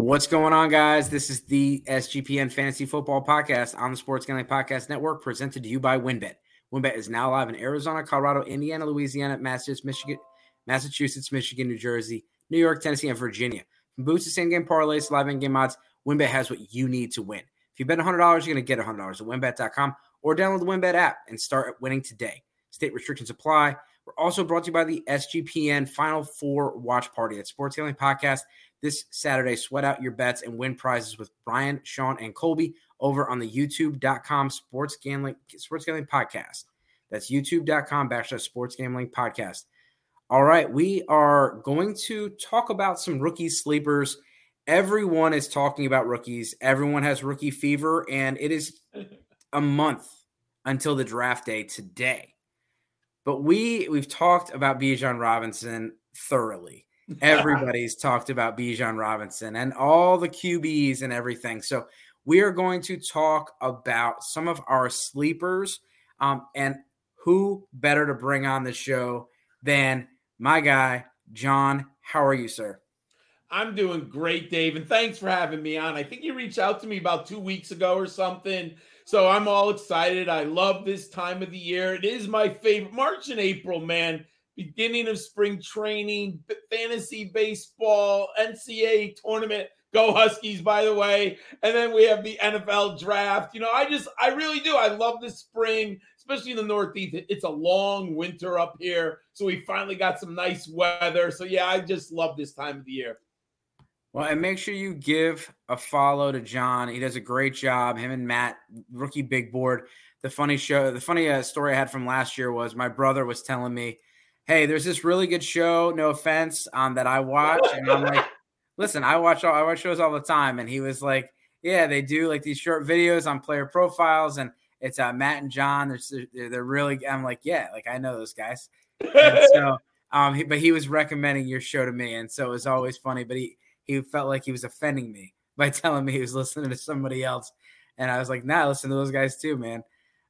What's going on, guys? This is the SGPN Fantasy Football Podcast on the Sports Gambling Podcast Network, presented to you by WynnBET. WynnBET is now live in Arizona, Colorado, Indiana, Louisiana, Massachusetts, Michigan, Massachusetts, Michigan, New Jersey, New York, Tennessee, and Virginia. From boosts to same game parlays, live in game odds, WynnBET has what you need to win. If you bet $100, you're going to get $100 at WynnBET.com or download the WynnBET app and start winning today. State restrictions apply. We're also brought to you by the SGPN Final Four Watch Party at Sports Gambling Podcast this Saturday. Sweat out your bets and win prizes with Brian, Sean, and Colby over on the youtube.com sports gambling sports gambling podcast. That's youtube.com backslash sports gambling podcast. All right, we are going to talk about some rookie sleepers. Everyone is talking about rookies. Everyone has rookie fever, and it is a month until the draft day today. But we we've talked about Bijan Robinson thoroughly. Everybody's talked about Bijan Robinson and all the QBs and everything. So we are going to talk about some of our sleepers um, and who better to bring on the show than my guy, John. How are you, sir? I'm doing great, Dave, and thanks for having me on. I think you reached out to me about two weeks ago or something. So I'm all excited. I love this time of the year. It is my favorite. March and April, man beginning of spring training, fantasy baseball, NCAA tournament. Go Huskies, by the way. And then we have the NFL draft. You know, I just, I really do. I love the spring, especially in the Northeast. It's a long winter up here. So we finally got some nice weather. So, yeah, I just love this time of the year. Well, and make sure you give a follow to John. He does a great job. Him and Matt, rookie big board. The funny show, the funny uh, story I had from last year was my brother was telling me hey, there's this really good show, no offense, um, that I watch. And I'm like, listen, I watch all I watch shows all the time. And he was like, Yeah, they do like these short videos on player profiles, and it's uh, Matt and John. They're, they're really I'm like, yeah, like I know those guys. so um, he, but he was recommending your show to me, and so it was always funny. But he he felt like he was offending me by telling me he was listening to somebody else, and I was like, nah, listen to those guys too, man.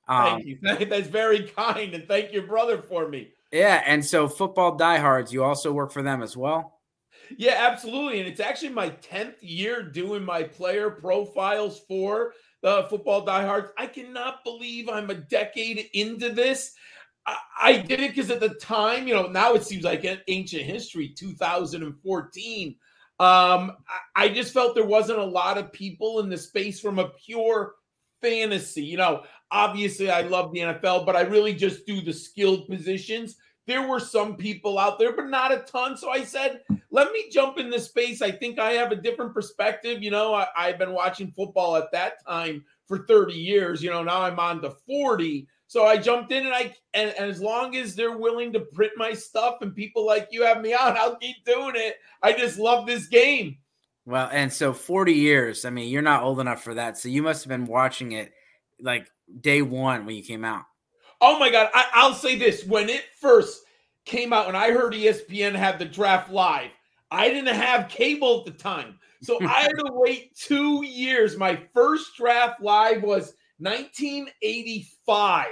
Um, thank you. That's very kind, and thank your brother for me. Yeah, and so football diehards, you also work for them as well. Yeah, absolutely. And it's actually my 10th year doing my player profiles for the football diehards. I cannot believe I'm a decade into this. I, I did it because at the time, you know, now it seems like ancient history, 2014. Um, I, I just felt there wasn't a lot of people in the space from a pure fantasy. You know, obviously I love the NFL, but I really just do the skilled positions. There were some people out there, but not a ton. So I said, let me jump in this space. I think I have a different perspective. You know, I, I've been watching football at that time for 30 years. You know, now I'm on to 40. So I jumped in and I and, and, as long as they're willing to print my stuff and people like you have me on, I'll keep doing it. I just love this game. Well, and so 40 years, I mean, you're not old enough for that. So you must have been watching it like day one when you came out. Oh my God. I, will say this when it first came out and I heard ESPN had the draft live, I didn't have cable at the time. So I had to wait two years. My first draft live was 1985.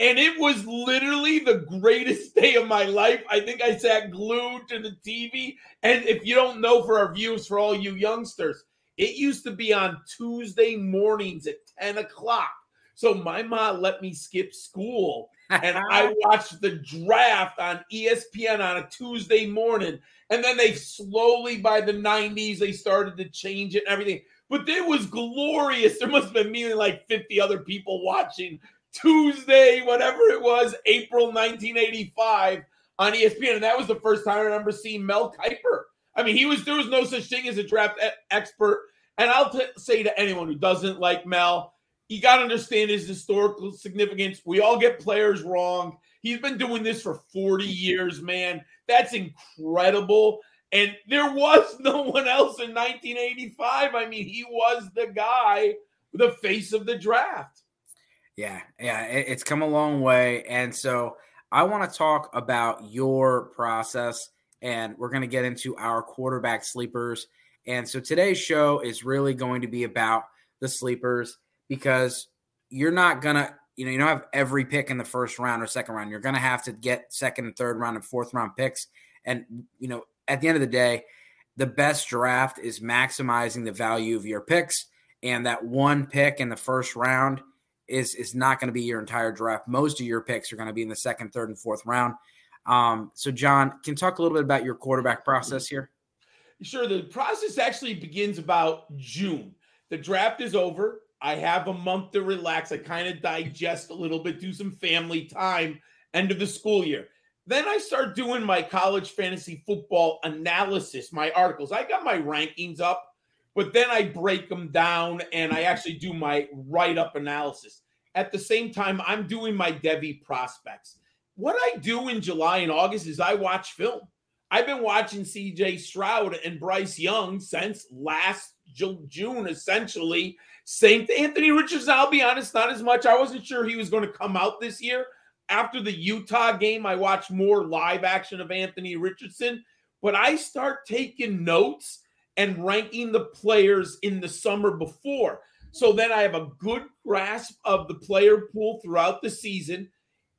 And it was literally the greatest day of my life. I think I sat glued to the TV. And if you don't know for our viewers, for all you youngsters, it used to be on Tuesday mornings at 10 o'clock. So my mom let me skip school and I watched the draft on ESPN on a Tuesday morning. And then they slowly, by the 90s, they started to change it and everything. But it was glorious. There must have been me like 50 other people watching Tuesday, whatever it was, April 1985 on ESPN. And that was the first time I remember seeing Mel Kiper. I mean, he was there was no such thing as a draft expert. And I'll t- say to anyone who doesn't like Mel, you got to understand his historical significance. We all get players wrong. He's been doing this for 40 years, man. That's incredible. And there was no one else in 1985. I mean, he was the guy, the face of the draft. Yeah, yeah, it's come a long way. And so I want to talk about your process, and we're going to get into our quarterback sleepers. And so today's show is really going to be about the sleepers because you're not to, you know, you don't have every pick in the first round or second round. You're to have to get second and third round and fourth round picks. And, you know, at the end of the day, the best draft is maximizing the value of your picks, and that one pick in the first round is is not going to be your entire draft. Most of your picks are going to be in the second, third, and fourth round. Um, so, John, can talk a little bit about your quarterback process here? Sure. The process actually begins about June. The draft is over. I have a month to relax. I kind of digest a little bit, do some family time, end of the school year. Then I start doing my college fantasy football analysis, my articles. I got my rankings up, but then I break them down and I actually do my write up analysis. At the same time, I'm doing my Devy prospects. What I do in July and August is I watch film. I've been watching CJ Stroud and Bryce Young since last June, essentially. Same thing. Anthony Richardson, I'll be honest, not as much. I wasn't sure he was going to come out this year. After the Utah game, I watched more live action of Anthony Richardson, but I start taking notes and ranking the players in the summer before. So then I have a good grasp of the player pool throughout the season.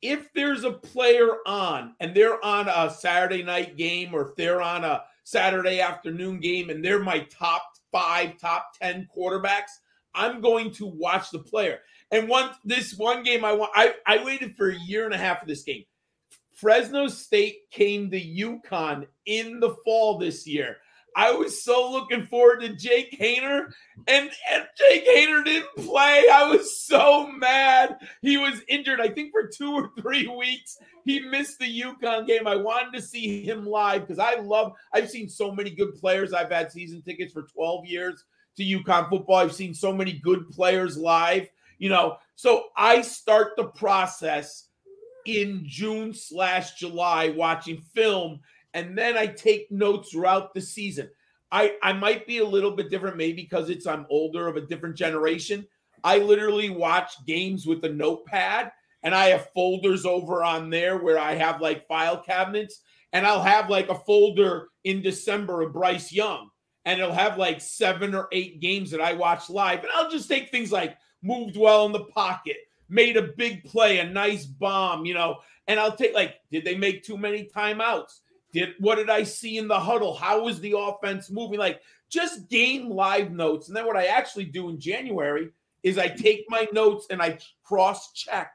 If there's a player on and they're on a Saturday night game or if they're on a Saturday afternoon game and they're my top five, top 10 quarterbacks, I'm going to watch the player. And one this one game I want I, I waited for a year and a half for this game. Fresno State came to UConn in the fall this year. I was so looking forward to Jake Haener, and, and Jake Haener didn't play. I was so mad. He was injured, I think, for two or three weeks. He missed the UConn game. I wanted to see him live because I love, I've seen so many good players. I've had season tickets for 12 years to UConn football. I've seen so many good players live, you know. So I start the process in June slash July watching film, and then I take notes throughout the season. I, I might be a little bit different, maybe because it's I'm older of a different generation. I literally watch games with a notepad and I have folders over on there where I have like file cabinets, and I'll have like a folder in December of Bryce Young and it'll have like seven or eight games that I watch live. And I'll just take things like moved well in the pocket, made a big play, a nice bomb, you know, and I'll take like, did they make too many timeouts? Did what did I see in the huddle? How was the offense moving? Like just game live notes. And then what I actually do in January is I take my notes and I cross check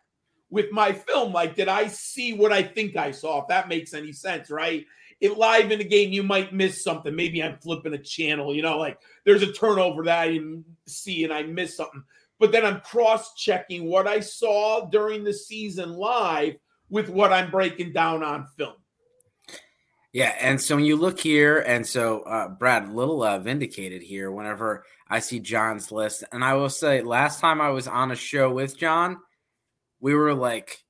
with my film. Like, did I see what I think I saw? If that makes any sense, right? Live in the game, you might miss something. Maybe I'm flipping a channel, you know, like there's a turnover that I didn't see and I missed something. But then I'm cross checking what I saw during the season live with what I'm breaking down on film. Yeah, and so when you look here, and so uh, Brad, little uh, vindicated here whenever I see John's list, and I will say, last time I was on a show with John, we were like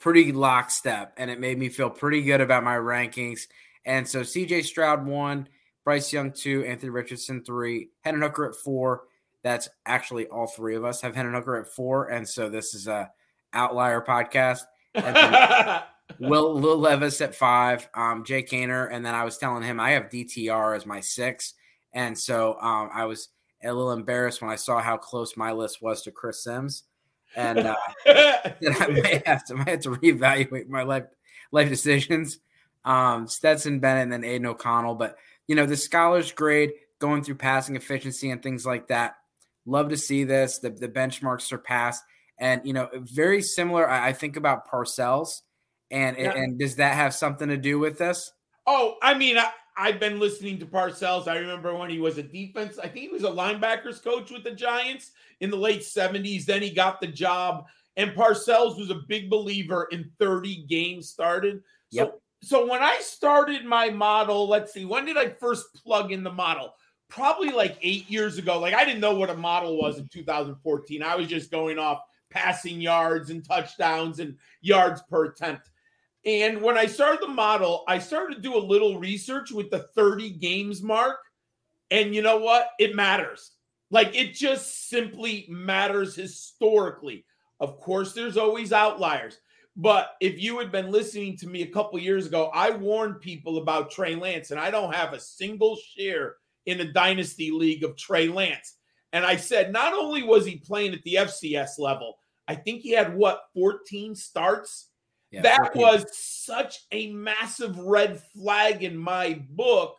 pretty lockstep, and it made me feel pretty good about my rankings. And so CJ Stroud one, Bryce Young two, Anthony Richardson three, Hendon Hooker at four. That's actually all three of us have Hendon Hooker at four, and so this is a outlier podcast. Will Will Levis at five, um, Jake Haener, and then I was telling him I have DTR as my six, and so um, I was a little embarrassed when I saw how close my list was to Chris Sims and uh, I might have to might have to reevaluate my life life decisions. Um, Stetson Bennett and then Aidan O'Connell, but you know the scholars grade going through passing efficiency and things like that. Love to see this. The the benchmarks surpassed, and you know very similar. I, I think about Parcells, and yeah. and does that have something to do with this? Oh, I mean, I, I've been listening to Parcells. I remember when he was a defense, I think he was a linebackers coach with the Giants in the late 70s. Then he got the job. And Parcells was a big believer in 30 games started. So, yep. So when I started my model, let's see, when did I first plug in the model? Probably like eight years ago. Like I didn't know what a model was in 2014. I was just going off passing yards and touchdowns and yards per attempt. And when I started the model, I started to do a little research with the 30 games mark. And you know what? It matters. Like it just simply matters historically. Of course, there's always outliers. But if you had been listening to me a couple years ago, I warned people about Trey Lance, and I don't have a single share in the dynasty league of Trey Lance. And I said, not only was he playing at the FCS level, I think he had what 14 starts that was such a massive red flag in my book.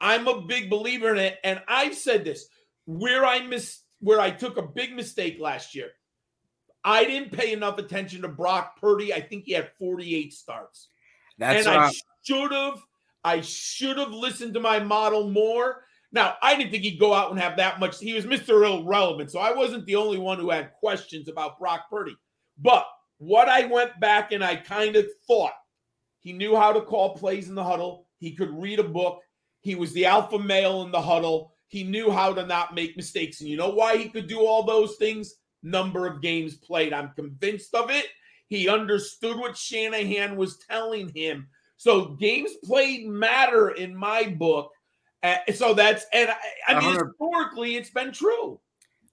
I'm a big believer in it. And I've said this where I missed, where I took a big mistake last year. I didn't pay enough attention to Brock Purdy. I think he had 48 starts. That's and I should have, I should have listened to my model more. Now, I didn't think he'd go out and have that much. He was Mr. Irrelevant. So I wasn't the only one who had questions about Brock Purdy. But what I went back and I kind of thought he knew how to call plays in the huddle. He could read a book. He was the alpha male in the huddle. He knew how to not make mistakes. And you know why he could do all those things? Number of games played. I'm convinced of it. He understood what Shanahan was telling him. So games played matter in my book. Uh, so that's and I, I mean historically it's been true.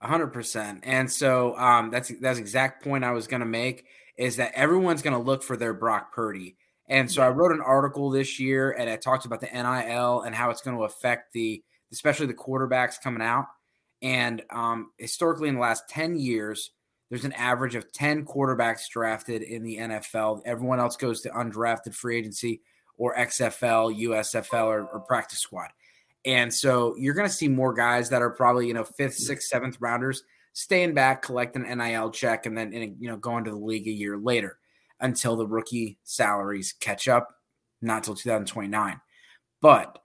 hundred percent. And so um, that's that's exact point I was going to make is that everyone's going to look for their Brock Purdy. And so I wrote an article this year and I talked about the NIL and how it's going to affect the, especially the quarterbacks coming out. And um, historically, in the last 10 years, there's an average of 10 quarterbacks drafted in the NFL. Everyone else goes to undrafted free agency or XFL, USFL, or, or practice squad. And so you're going to see more guys that are probably, you know, fifth, sixth, seventh rounders staying back, collecting an NIL check, and then, you know, going to the league a year later until the rookie salaries catch up, not till 2029. But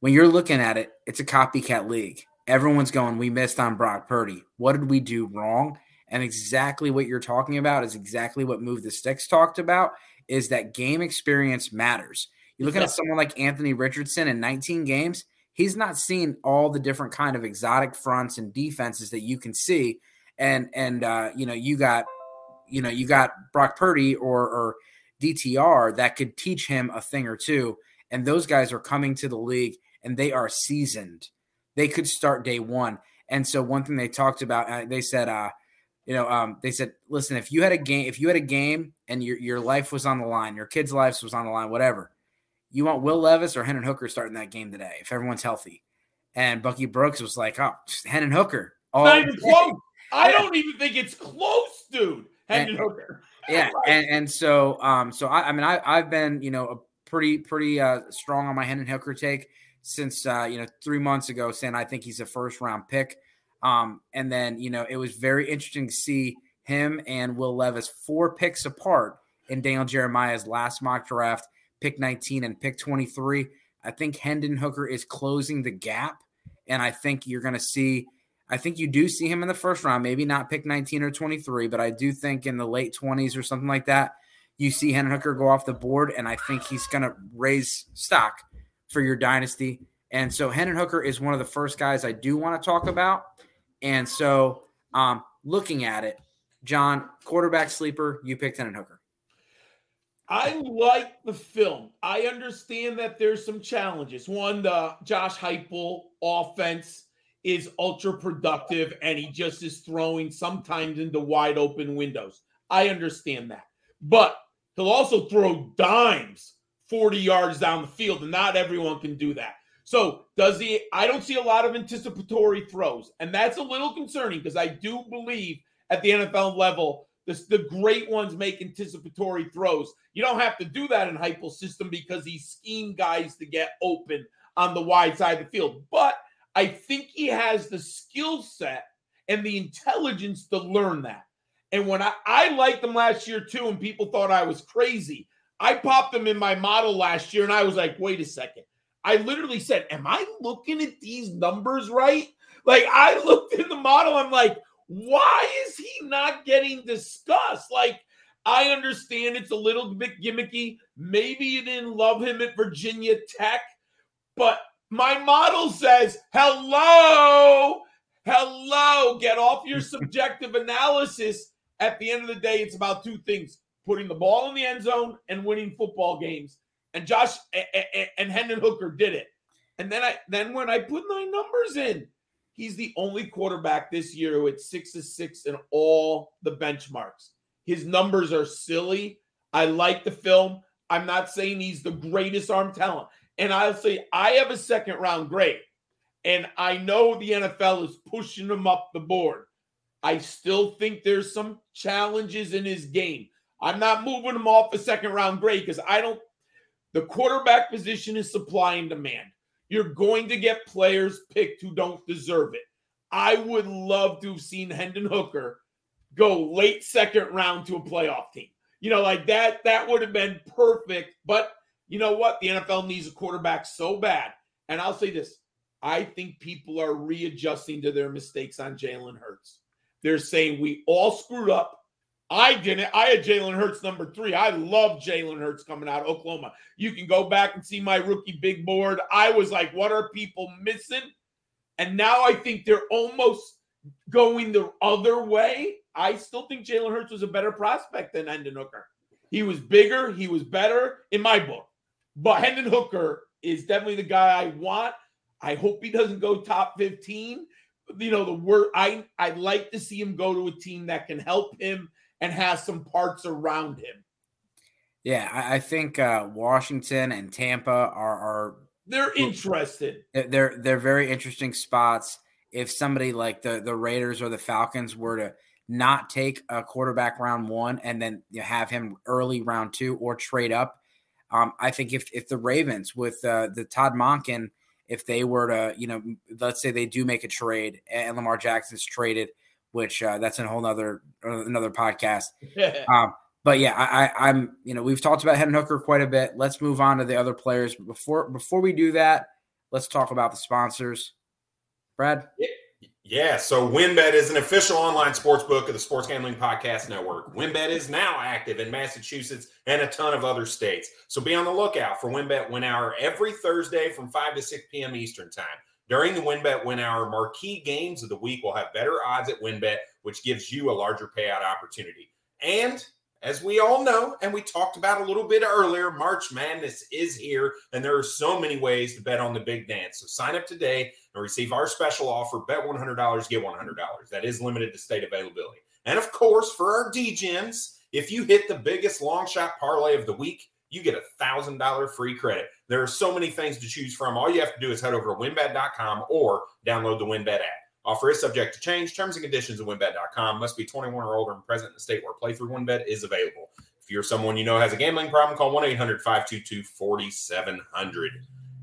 when you're looking at it, it's a copycat league. Everyone's going, we missed on Brock Purdy. What did we do wrong? And exactly what you're talking about is exactly what Move the Sticks talked about is that game experience matters. You're looking at someone like Anthony Richardson in 19 games, he's not seen all the different kind of exotic fronts and defenses that you can see. And and uh, you know, you got you know, you got Brock Purdy or or DTR that could teach him a thing or two. And those guys are coming to the league and they are seasoned. They could start day one. And so one thing they talked about, uh, they said, uh, you know, um, they said, listen, if you had a game, if you had a game and your your life was on the line, your kids' lives was on the line, whatever, you want Will Levis or Hendon Hooker starting that game today if everyone's healthy. And Bucky Brooks was like, oh, Hendon Hooker. Not even close. I don't even think it's close, dude. Hendon Hooker. yeah, and and so um, so I, I mean I I've been you know a pretty pretty uh strong on my Hendon Hooker take since uh you know three months ago, saying I think he's a first round pick. Um, and then you know it was very interesting to see him and Will Levis four picks apart in Daniel Jeremiah's last mock draft pick 19 and pick 23. I think Hendon Hooker is closing the gap. And I think you're going to see, I think you do see him in the first round, maybe not pick 19 or 23, but I do think in the late 20s or something like that, you see Hendon Hooker go off the board. And I think he's going to raise stock for your dynasty. And so Hendon Hooker is one of the first guys I do want to talk about. And so um, looking at it, John, quarterback sleeper, you picked Hendon Hooker. I like the film. I understand that there's some challenges. One, the Josh Heupel offense is ultra productive, and he just is throwing sometimes into wide open windows. I understand that, but he'll also throw dimes 40 yards down the field, and not everyone can do that. So, does he? I don't see a lot of anticipatory throws, and that's a little concerning because I do believe at the NFL level the, the great ones make anticipatory throws. You don't have to do that in Heupel's system because he schemed guys to get open on the wide side of the field. But I think he has the skill set and the intelligence to learn that. And when I, I liked him last year too, and people thought I was crazy, I popped them in my model last year and I was like, wait a second. I literally said, Am I looking at these numbers right? Like I looked in the model, I'm like, why is he not getting discussed? Like, I understand it's a little bit gimmicky. Maybe you didn't love him at Virginia Tech, but my model says, hello, hello, get off your subjective analysis. At the end of the day, it's about two things putting the ball in the end zone and winning football games. And Josh and Hendon Hooker did it. And then I then when I put my numbers in, He's the only quarterback this year who hit six to six in all the benchmarks. His numbers are silly. I like the film. I'm not saying he's the greatest arm talent. And I'll say I have a second round grade. And I know the NFL is pushing him up the board. I still think there's some challenges in his game. I'm not moving him off a second round grade because I don't. The quarterback position is supply and demand. you're going to get players picked who don't deserve it. I would love to have seen Hendon Hooker go late second round to a playoff team. You know, like that, that would have been perfect. But you know what? The NFL needs a quarterback so bad. And I'll say this I think people are readjusting to their mistakes on Jalen Hurts. They're saying we all screwed up. I didn't. I had Jalen Hurts number three. I love Jalen Hurts coming out of Oklahoma. You can go back and see my rookie big board. I was like, what are people missing? And now I think they're almost going the other way. I still think Jalen Hurts was a better prospect than Hendon Hooker. He was bigger, he was better in my book. But Hendon Hooker is definitely the guy I want. I hope he doesn't go top 15. You know, the word I I'd like to see him go to a team that can help him and has some parts around him. Yeah, I, I think uh, Washington and Tampa are are they're interested. They're they're very interesting spots. If somebody like the the Raiders or the Falcons were to not take a quarterback round one and then you have him early round two or trade up, um, I think if if the Ravens with uh, the Todd Monken, if they were to, you know, let's say they do make a trade and Lamar Jackson's traded, which uh, that's a whole other another podcast. um, but yeah, I, I, am you know we've talked about Hendon Hooker quite a bit. Let's move on to the other players. Before before we do that, let's talk about the sponsors. Brad. Yeah, so WynnBET is an official online sports book of the Sports Gambling Podcast Network. WynnBET is now active in Massachusetts and a ton of other states. So be on the lookout for WynnBET Win Hour every Thursday from 5 to 6 p.m. Eastern Time. During the WynnBET Win Hour, marquee games of the week will have better odds at WynnBET, which gives you a larger payout opportunity. And as we all know, and we talked about a little bit earlier, March Madness is here, and there are so many ways to bet on the big dance. So sign up today and receive our special offer bet $100, get $100. That is limited to state availability. And of course, for our DGens, if you hit the biggest long shot parlay of the week, you get a thousand dollar free credit. There are so many things to choose from. All you have to do is head over to WynnBET.com or download the WynnBET app. Offer is subject to change. Terms and conditions at WynnBET.com Must be 21 or older and present in the state where playthrough WynnBET is available. If you're someone you know has a gambling problem, call 1 800 522 4700.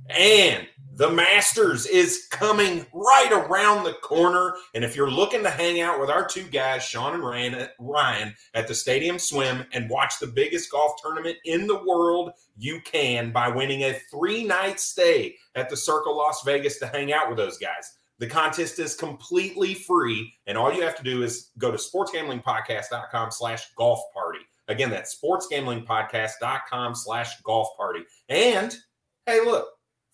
And the Masters is coming right around the corner. And if you're looking to hang out with our two guys, Sean and Ryan, at the Stadium Swim and watch the biggest golf tournament in the world, you can by winning a three night stay at the Circa Las Vegas to hang out with those guys. The contest is completely free, and all you have to do is go to sportsgamblingpodcast.com slash golf party. Again, that's sportsgamblingpodcast.com slash golf party. And hey, look,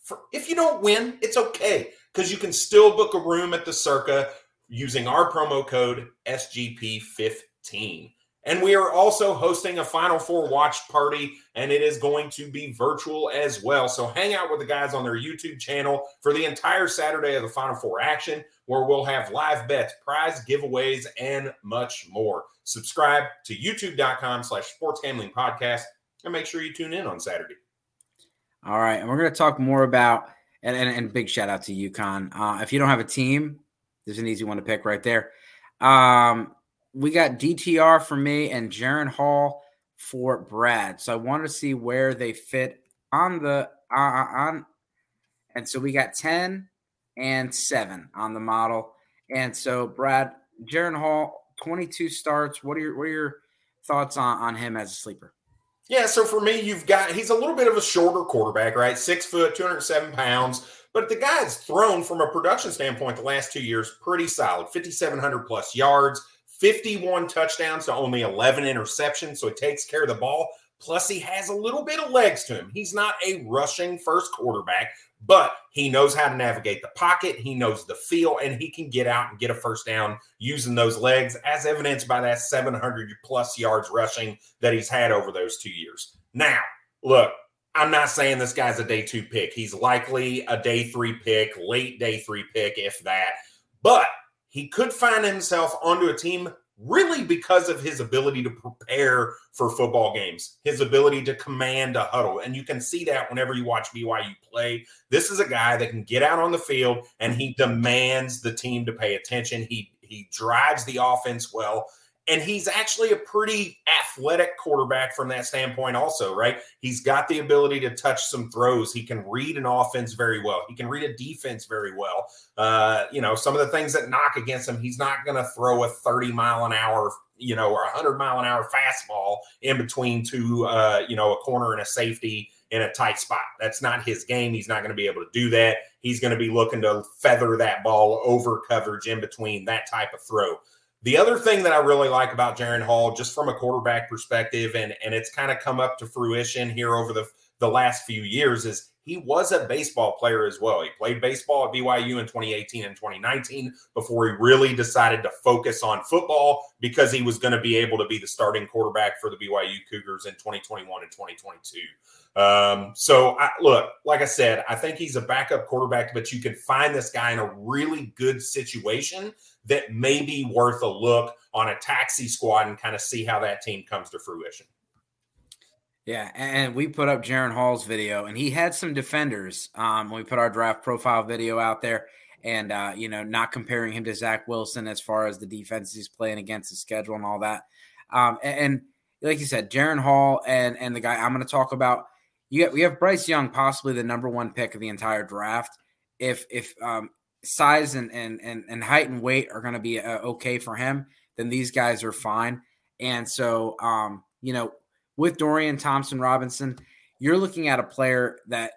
for, if you don't win, it's okay because you can still book a room at the Circa using our promo code SGP15. And we are also hosting a Final Four watch party, and it is going to be virtual as well. So hang out with the guys on their YouTube channel for the entire Saturday of the Final Four action, where we'll have live bets, prize giveaways, and much more. Subscribe to youtube.com slash sports gambling podcast and make sure you tune in on Saturday. All right. And we're going to talk more about, and, and, and big shout out to UConn. Uh, if you don't have a team, there's an easy one to pick right there. Um, we got DTR for me and Jaren Hall for Brad. So I want to see where they fit on the uh, uh on, and so we got ten and seven on the model. And so Brad, Jaren Hall, twenty two starts. What are your what are your thoughts on on him as a sleeper? Yeah, so for me, you've got he's a little bit of a shorter quarterback, right? Six foot, 207 pounds. But the guy's thrown from a production standpoint the last two years pretty solid 5,700 plus yards, 51 touchdowns to only 11 interceptions. So he takes care of the ball. Plus, he has a little bit of legs to him. He's not a rushing first quarterback, but he knows how to navigate the pocket. He knows the feel, and he can get out and get a first down using those legs, as evidenced by that 700 plus yards rushing that he's had over those two years. Now, look, I'm not saying this guy's a day two pick. He's likely a day three pick, late day three pick, if that. But he could find himself onto a team really because of his ability to prepare for football games, his ability to command a huddle. And you can see that whenever you watch BYU play. This is a guy that can get out on the field and he demands the team to pay attention. He he drives the offense well. And he's actually a pretty athletic quarterback from that standpoint, also, right? He's got the ability to touch some throws. He can read an offense very well. He can read a defense very well. Uh, you know, some of the things that knock against him, he's not going to throw a 30 mile an hour, you know, or a 100 mile an hour fastball in between two, uh, you know, a corner and a safety in a tight spot. That's not his game. He's not going to be able to do that. He's going to be looking to feather that ball over coverage in between that type of throw. The other thing that I really like about Jaren Hall, just from a quarterback perspective, and, and it's kind of come up to fruition here over the, the last few years, is he was a baseball player as well. He played baseball at BYU in 2018 and 2019 before he really decided to focus on football because he was going to be able to be the starting quarterback for the BYU Cougars in 2021 and 2022. Um, so, I, look, like I said, I think he's a backup quarterback, but you can find this guy in a really good situation that may be worth a look on a taxi squad and kind of see how that team comes to fruition. Yeah, and we put up Jaren Hall's video, and he had some defenders. Um, we put our draft profile video out there, and uh, you know, not comparing him to Zach Wilson as far as the defense he's playing against the schedule and all that. Um, and, and, like you said, Jaren Hall and and the guy I'm going to talk about. You we have Bryce Young, possibly the number one pick of the entire draft. If if um, size and and and, and height and weight are going to be uh, okay for him, then these guys are fine. And so, um, you know, with Dorian Thompson Robinson, you're looking at a player that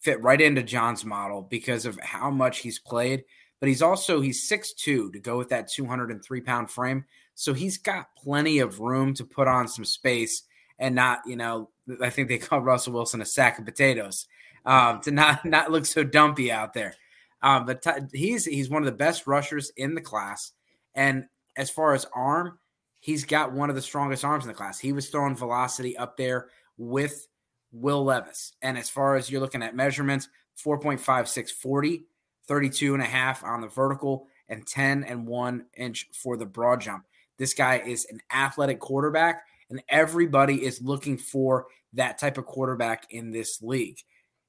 fit right into John's model because of how much he's played. But he's also he's 6'2 to go with that 203 pound frame. So he's got plenty of room to put on some space and not, you know, I think they call Russell Wilson a sack of potatoes um, to not not look so dumpy out there. Um, but t- he's he's one of the best rushers in the class, and as far as arm, he's got one of the strongest arms in the class. He was throwing velocity up there with Will Levis, and as far as you're looking at measurements, 4.56 40, 32 and a half on the vertical, and 10 and one inch for the broad jump. This guy is an athletic quarterback, and everybody is looking for that type of quarterback in this league.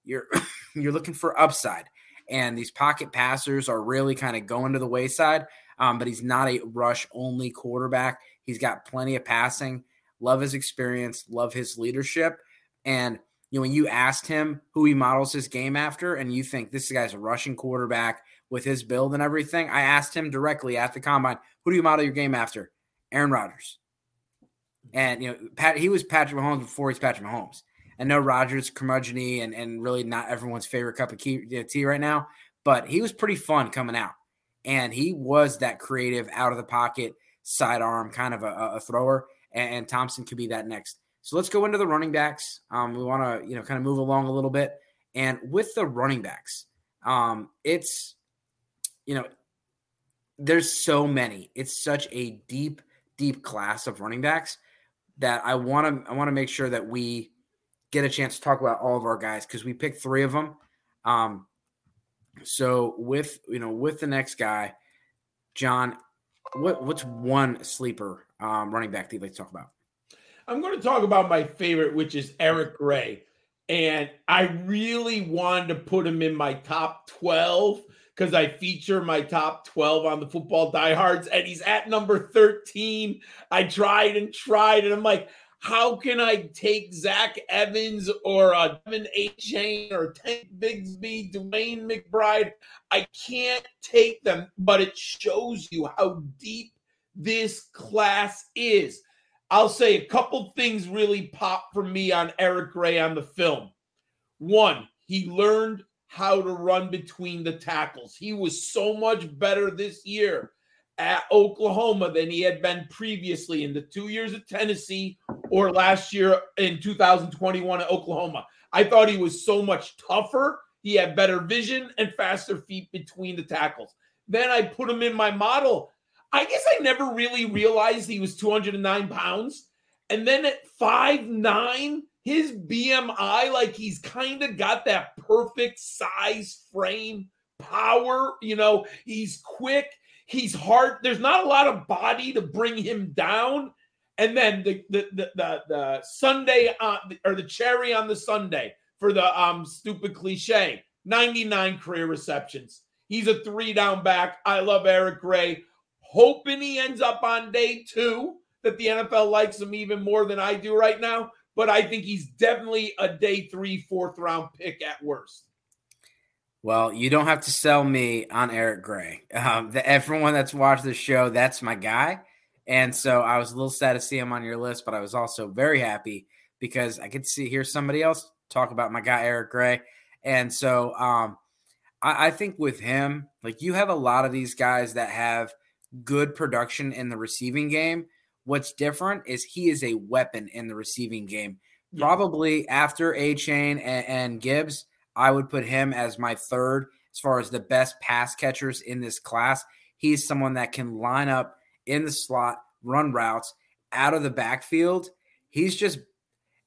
You're you're looking for upside and these pocket passers are really kind of going to the wayside. Um, but he's not a rush only quarterback. He's got plenty of passing. Love his experience, love his leadership. And you know, when you asked him who he models his game after, and you think this guy's a rushing quarterback with his build and everything, I asked him directly at the combine, who do you model your game after? Aaron Rodgers. And you know, Pat he was Patrick Mahomes before he's Patrick Mahomes. I know Rodgers curmudgeony and, and really not everyone's favorite cup of tea right now, but he was pretty fun coming out. And he was that creative, out of the pocket, sidearm kind of a, a thrower. And, and, Thompson could be that next. So let's go into the running backs. Um, we want to, you know, kind of move along a little bit. And with the running backs, um, it's, you know, there's so many. It's such a deep, deep class of running backs that I want to I want to make sure that we get a chance to talk about all of our guys because we picked three of them. Um, so with you know with the next guy, John, what what's one sleeper um, running back that you'd like to talk about? I'm going to talk about my favorite, which is Eric Gray, and I really wanted to put him in my top twelve because I feature my top 12 on the football diehards, and he's at number 13. I tried and tried, and I'm like, how can I take Zach Evans or uh, De'Von Achane or Tank Bigsby, DeWayne McBride? I can't take them, but it shows you how deep this class is. I'll say a couple things really pop for me on Eric Gray on the film. One, he learned how to run between the tackles. He was so much better this year at Oklahoma than he had been previously in the two years at Tennessee or last year in 2021 at Oklahoma. I thought he was so much tougher. He had better vision and faster feet between the tackles. Then I put him in my model. I guess I never really realized he was 209 pounds. And then at five nine, his BMI, like he's kind of got that perfect size frame power. You know, he's quick He's hard. There's not a lot of body to bring him down. And then the the the the, the sundae on or the cherry on the sundae for the um stupid cliche. 99 career receptions. He's a three down back. I love Eric Gray. Hoping he ends up on day two. that the NFL likes him even more than I do right now, but I think he's definitely a day three, fourth round pick at worst. Well, you don't have to sell me on Eric Gray. Um, the, everyone that's watched the show, that's my guy. And so I was a little sad to see him on your list, but I was also very happy because I could see hear somebody else talk about my guy Eric Gray. And so um, I, I think with him, like you have a lot of these guys that have good production in the receiving game. What's different is he is a weapon in the receiving game. Probably after Achane and, and Gibbs, I would put him as my third as far as the best pass catchers in this class. He's someone that can line up in the slot, run routes out of the backfield. He's just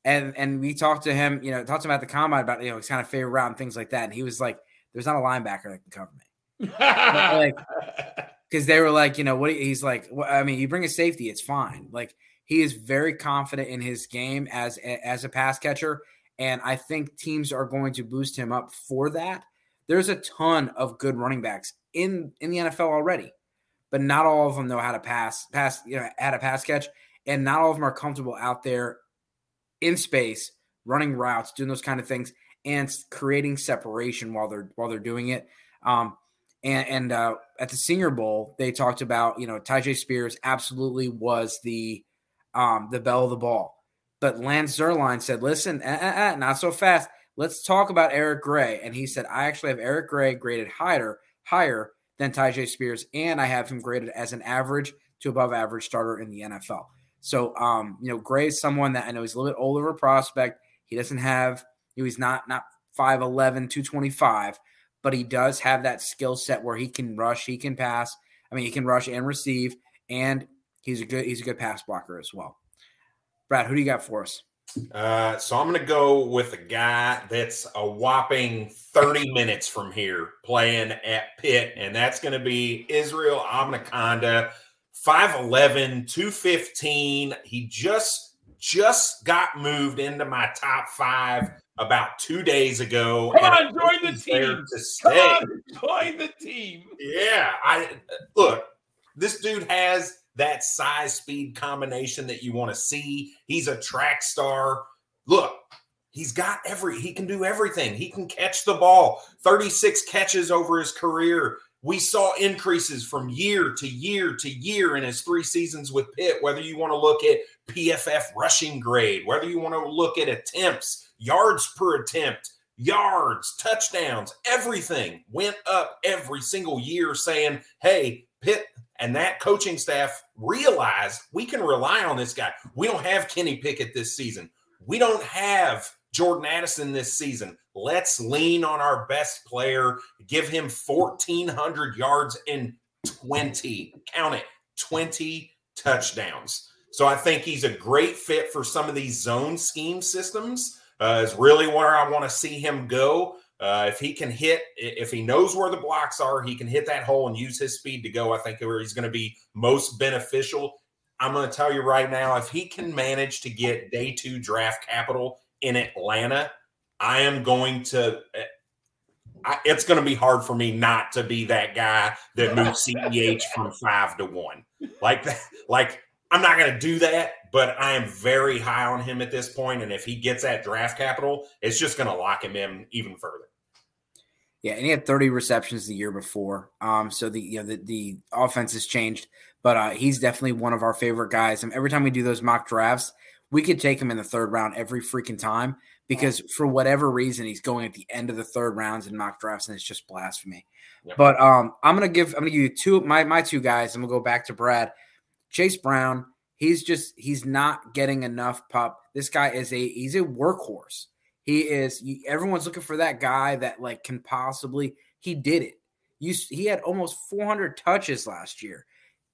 and and we talked to him, you know, talked to him at the combine about you know his kind of favorite route and things like that. And he was like, "There's not a linebacker that can cover me." like, because they were like, you know, what he's like. Well, I mean, you bring a safety, it's fine. Like he is very confident in his game as as a pass catcher, and I think teams are going to boost him up for that. There's a ton of good running backs in in the NFL already, but not all of them know how to pass pass you know how to pass catch, and not all of them are comfortable out there in space, running routes, doing those kind of things, and creating separation while they're while they're doing it. Um, and and uh, at the Senior Bowl, they talked about you know Tyjae Spears absolutely was the um, the belle of the ball, but Lance Zierlein said, "Listen, uh, uh, uh, not so fast. Let's talk about Eric Gray." And he said, "I actually have Eric Gray graded higher higher than Tyjae Spears, and I have him graded as an average to above average starter in the NFL." So, um, you know, Gray is someone that I know he's a little bit older of a prospect. He doesn't have, you know, he's not not 5'11, 225, but he does have that skill set where he can rush, he can pass. I mean, he can rush and receive, and he's a good he's a good pass blocker as well. Brad, who do you got for us? Uh, so I'm going to go with a guy that's a whopping 30 minutes from here playing at Pitt, and that's going to be Israel Abanikanda, 5'11, 215. He just just got moved into my top five about two days ago. Come on, join the team. To stay. Come on, join the team. Yeah, I look. This dude has that size speed combination that you want to see. He's a track star. Look, he's got every. He can do everything. He can catch the ball. Thirty six catches over his career we saw increases from year to year to year in his three seasons with Pitt, whether you want to look at PFF rushing grade, whether you want to look at attempts, yards per attempt, yards, touchdowns, everything went up every single year saying, hey, Pitt and that coaching staff realized we can rely on this guy. We don't have Kenny Pickett this season. We don't have Jordan Addison this season. Let's lean on our best player, give him 1,400 yards and 20, count it, 20 touchdowns. So I think he's a great fit for some of these zone scheme systems. Uh, is really where I want to see him go. Uh, if he can hit, if he knows where the blocks are, he can hit that hole and use his speed to go. I think where he's going to be most beneficial. I'm going to tell you right now, if he can manage to get day two draft capital in Atlanta, I am going to. I, it's going to be hard for me not to be that guy that moves CEH from five to one. Like, like I'm not going to do that, but I am very high on him at this point. And if he gets that draft capital, it's just going to lock him in even further. Yeah, and he had 30 receptions the year before. Um, so the you know the, the offense has changed, but uh, he's definitely one of our favorite guys. And every time we do those mock drafts, we could take him in the third round every freaking time because for whatever reason he's going at the end of the third rounds in mock drafts and it's just blasphemy. Yep. But um, I'm gonna give I'm gonna give you two my my two guys. I'm gonna go back to Brad. Chase Brown. He's just he's not getting enough pop. This guy is a he's a workhorse. He is. Everyone's looking for that guy that like can possibly. He did it. You he had almost 400 touches last year.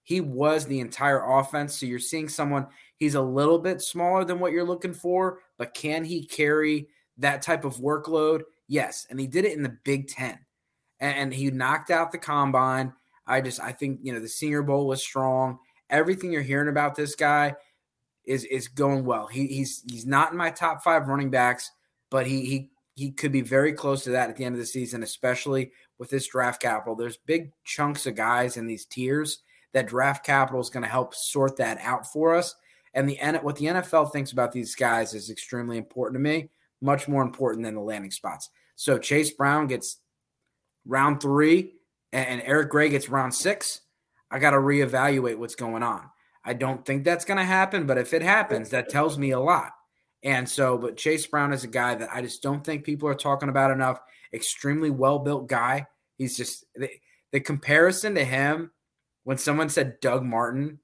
He was the entire offense. So you're seeing someone He's a little bit smaller than what you're looking for, but can he carry that type of workload? Yes. And he did it in the Big Ten. And he knocked out the combine. I just I think you know the senior bowl was strong. Everything you're hearing about this guy is is going well. He, he's he's not in my top five running backs, but he he he could be very close to that at the end of the season, especially with this draft capital. There's big chunks of guys in these tiers that draft capital is going to help sort that out for us. And the what the NFL thinks about these guys is extremely important to me, much more important than the landing spots. So Chase Brown gets round three, and Eric Gray gets round six. I got to reevaluate what's going on. I don't think that's going to happen, but if it happens, that tells me a lot. And so, but Chase Brown is a guy that I just don't think people are talking about enough. Extremely well built guy. He's just the, the comparison to him when someone said Doug Martin,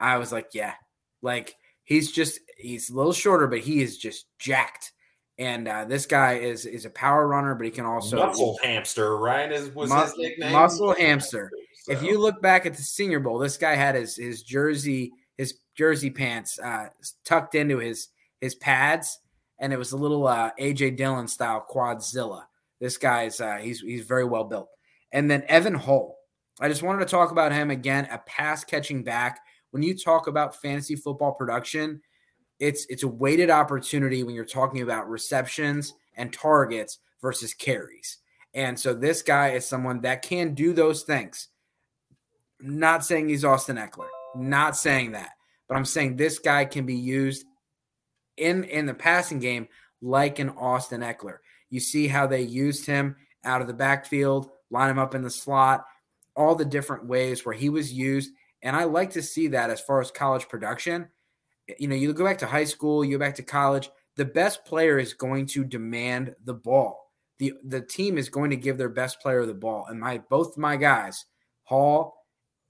I was like, yeah, like he's just he's a little shorter, but he is just jacked. And uh, this guy is is a power runner, but he can also muscle hamster, right? Is was his nickname? Muscle hamster. If you look back at the Senior Bowl, this guy had his his jersey his jersey pants uh, tucked into his his pads, and it was a little uh, AJ Dillon style quadzilla. This guy's uh, he's he's very well built. And then Evan Hull, I just wanted to talk about him again, a pass catching back. When you talk about fantasy football production, it's it's a weighted opportunity when you're talking about receptions and targets versus carries. And so this guy is someone that can do those things. Not saying he's Austin Ekeler. not saying that, but I'm saying this guy can be used in in the passing game like an Austin Ekeler. You see how they used him out of the backfield, line him up in the slot, all the different ways where he was used. And I like to see that as far as college production. You know, you go back to high school, you go back to college, the best player is going to demand the ball. The the team is going to give their best player the ball. And my both my guys, Hall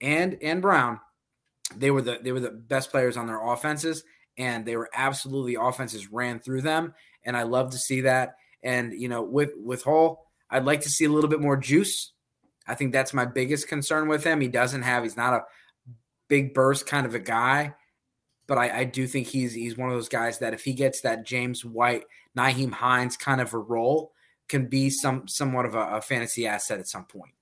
and and Brown, they were the they were the best players on their offenses and they were absolutely offenses ran through them. And I love to see that. And you know, with with Hall, I'd like to see a little bit more juice. I think that's my biggest concern with him. He doesn't have. He's not a big burst kind of a guy, but I, I do think he's he's one of those guys that if he gets that James White, Nyheim Hines kind of a role, can be some somewhat of a, a fantasy asset at some point.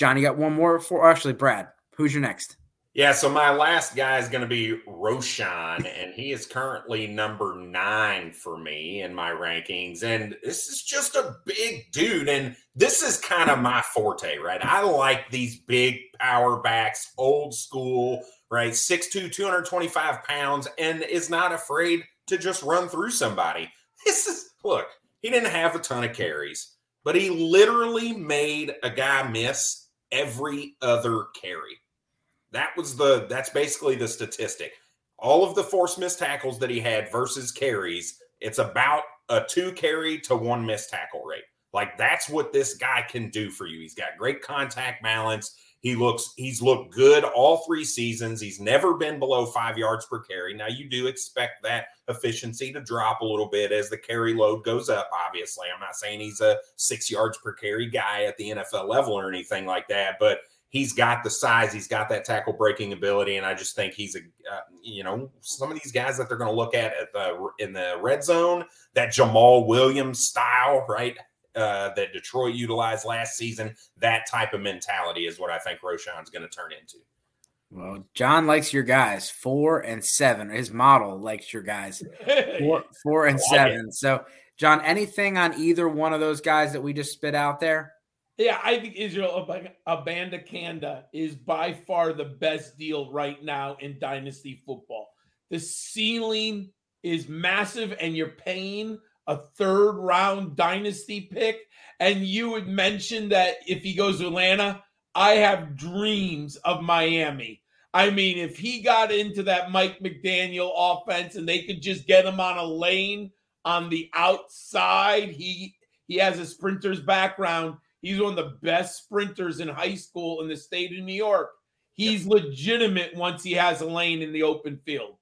John, you got one more for actually Brad. Who's your next? Yeah, so my last guy is going to be Roschon, and he is currently number nine for me in my rankings. And this is just a big dude. And this is kind of my forte, right? I like these big power backs, old school, right? 6'2, 225 pounds, and is not afraid to just run through somebody. This is, look, he didn't have a ton of carries, but he literally made a guy miss every other carry that was the that's basically the statistic. All of the forced missed tackles that he had versus carries, it's about a two carry to one missed tackle rate. Like that's what this guy can do for you. He's got great contact balance. He looks he's looked good all three seasons. He's never been below five yards per carry. Now you do expect that efficiency to drop a little bit as the carry load goes up. Obviously, I'm not saying he's a six yards per carry guy at the NFL level or anything like that, but he's got the size, he's got that tackle breaking ability, and I just think he's a uh, you know some of these guys that they're going to look at at the in the red zone that Jamaal Williams style, right? Uh, that Detroit utilized last season. That type of mentality is what I think Roschon's going to turn into. Well, John likes your guys four and seven. His model likes your guys four, four and seven. So, John, anything on either one of those guys that we just spit out there? Yeah, I think Israel Abanikanda is by far the best deal right now in dynasty football. The ceiling is massive, and you're paying a third round dynasty pick. And you would mention that if he goes to Atlanta, I have dreams of Miami. I mean, if he got into that Mike McDaniel offense and they could just get him on a lane on the outside, he he has a sprinter's background He's one of the best sprinters in high school in the state of New York. He's legitimate once he has a lane in the open field.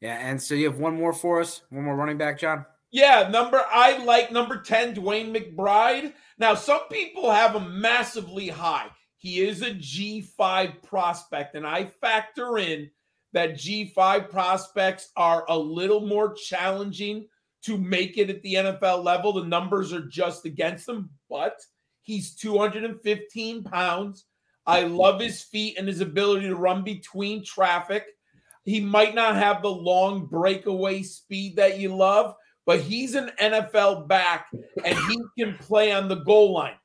Yeah, and so you have one more for us, one more running back, John. Yeah, number I like number 10, DeWayne McBride. Now, some people have him massively high. He is a G5 prospect, and I factor in that G5 prospects are a little more challenging to make it at the NFL level. The numbers are just against him, but he's 215 pounds. I love his feet and his ability to run between traffic. He might not have the long breakaway speed that you love, but he's an NFL back and he can play on the goal line.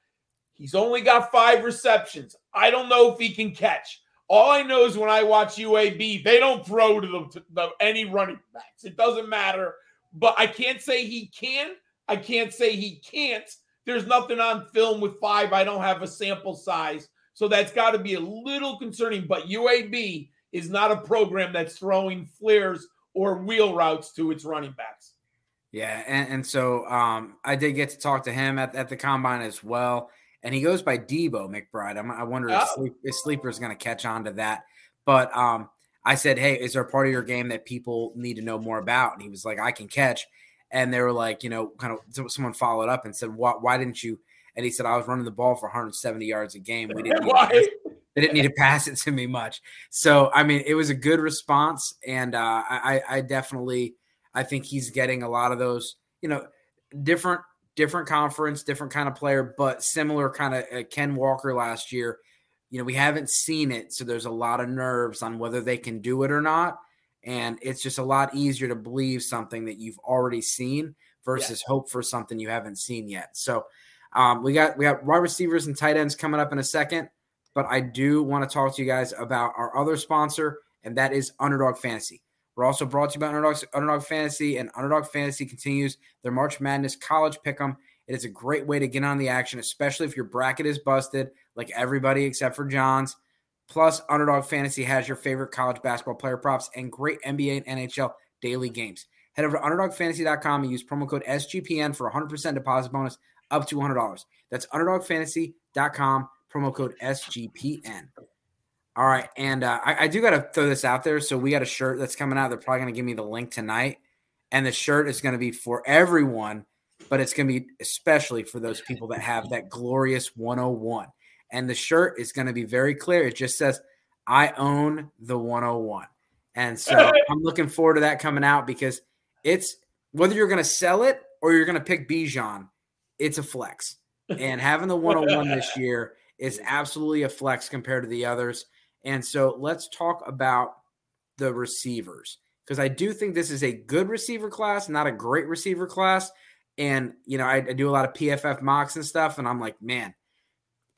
He's only got five receptions. I don't know if he can catch. All I know is when I watch UAB, they don't throw to the, to the any running backs. It doesn't matter. But I can't say he can. I can't say he can't. There's nothing on film with five. I don't have a sample size. So that's got to be a little concerning. But UAB is not a program that's throwing flares or wheel routes to its running backs. Yeah, and, and so um, I did get to talk to him at, at the combine as well, and he goes by Debo McBride. I'm, i wonder oh. if, sleep, if Sleeper is going to catch on to that. But um, I said, "Hey, is there a part of your game that people need to know more about?" And he was like, "I can catch." And they were like, you know, kind of someone followed up and said, "Why, why didn't you?" And he said, "I was running the ball for 170 yards a game. We didn't." they didn't need to pass it to me much. So I mean, it was a good response, and uh, I, I definitely I think he's getting a lot of those, you know, different different conference, different kind of player, but similar kind of uh, Ken Walker last year. You know, we haven't seen it, so there's a lot of nerves on whether they can do it or not, and it's just a lot easier to believe something that you've already seen versus yeah. hope for something you haven't seen yet. So. Um, we got we got wide receivers and tight ends coming up in a second but I do want to talk to you guys about our other sponsor, and that is Underdog Fantasy. We're also brought to you by Underdog, Underdog Fantasy, and Underdog Fantasy continues their March Madness College Pick'em. It is a great way to get on the action, especially if your bracket is busted, like everybody except for John's. Plus, Underdog Fantasy has your favorite college basketball player props and great NBA and NHL daily games. Head over to UnderdogFantasy.com and use promo code SGPN for 100% deposit bonus up to $100. That's UnderdogFantasy.com promo code SGPN. All right, and uh, I, I, do got to throw this out there. So we got a shirt that's coming out. They're probably going to give me the link tonight, and the shirt is going to be for everyone, but it's going to be especially for those people that have that glorious 101. And the shirt is going to be very clear. It just says, "I own the 101," and so I'm looking forward to that coming out because it's whether you're going to sell it or you're going to pick Bijan, it's a flex. And having the 101 this year is absolutely a flex compared to the others. And so let's talk about the receivers because I do think this is a good receiver class, not a great receiver class. And, you know, I, I, do a lot of PFF mocks and stuff, and I'm like, man,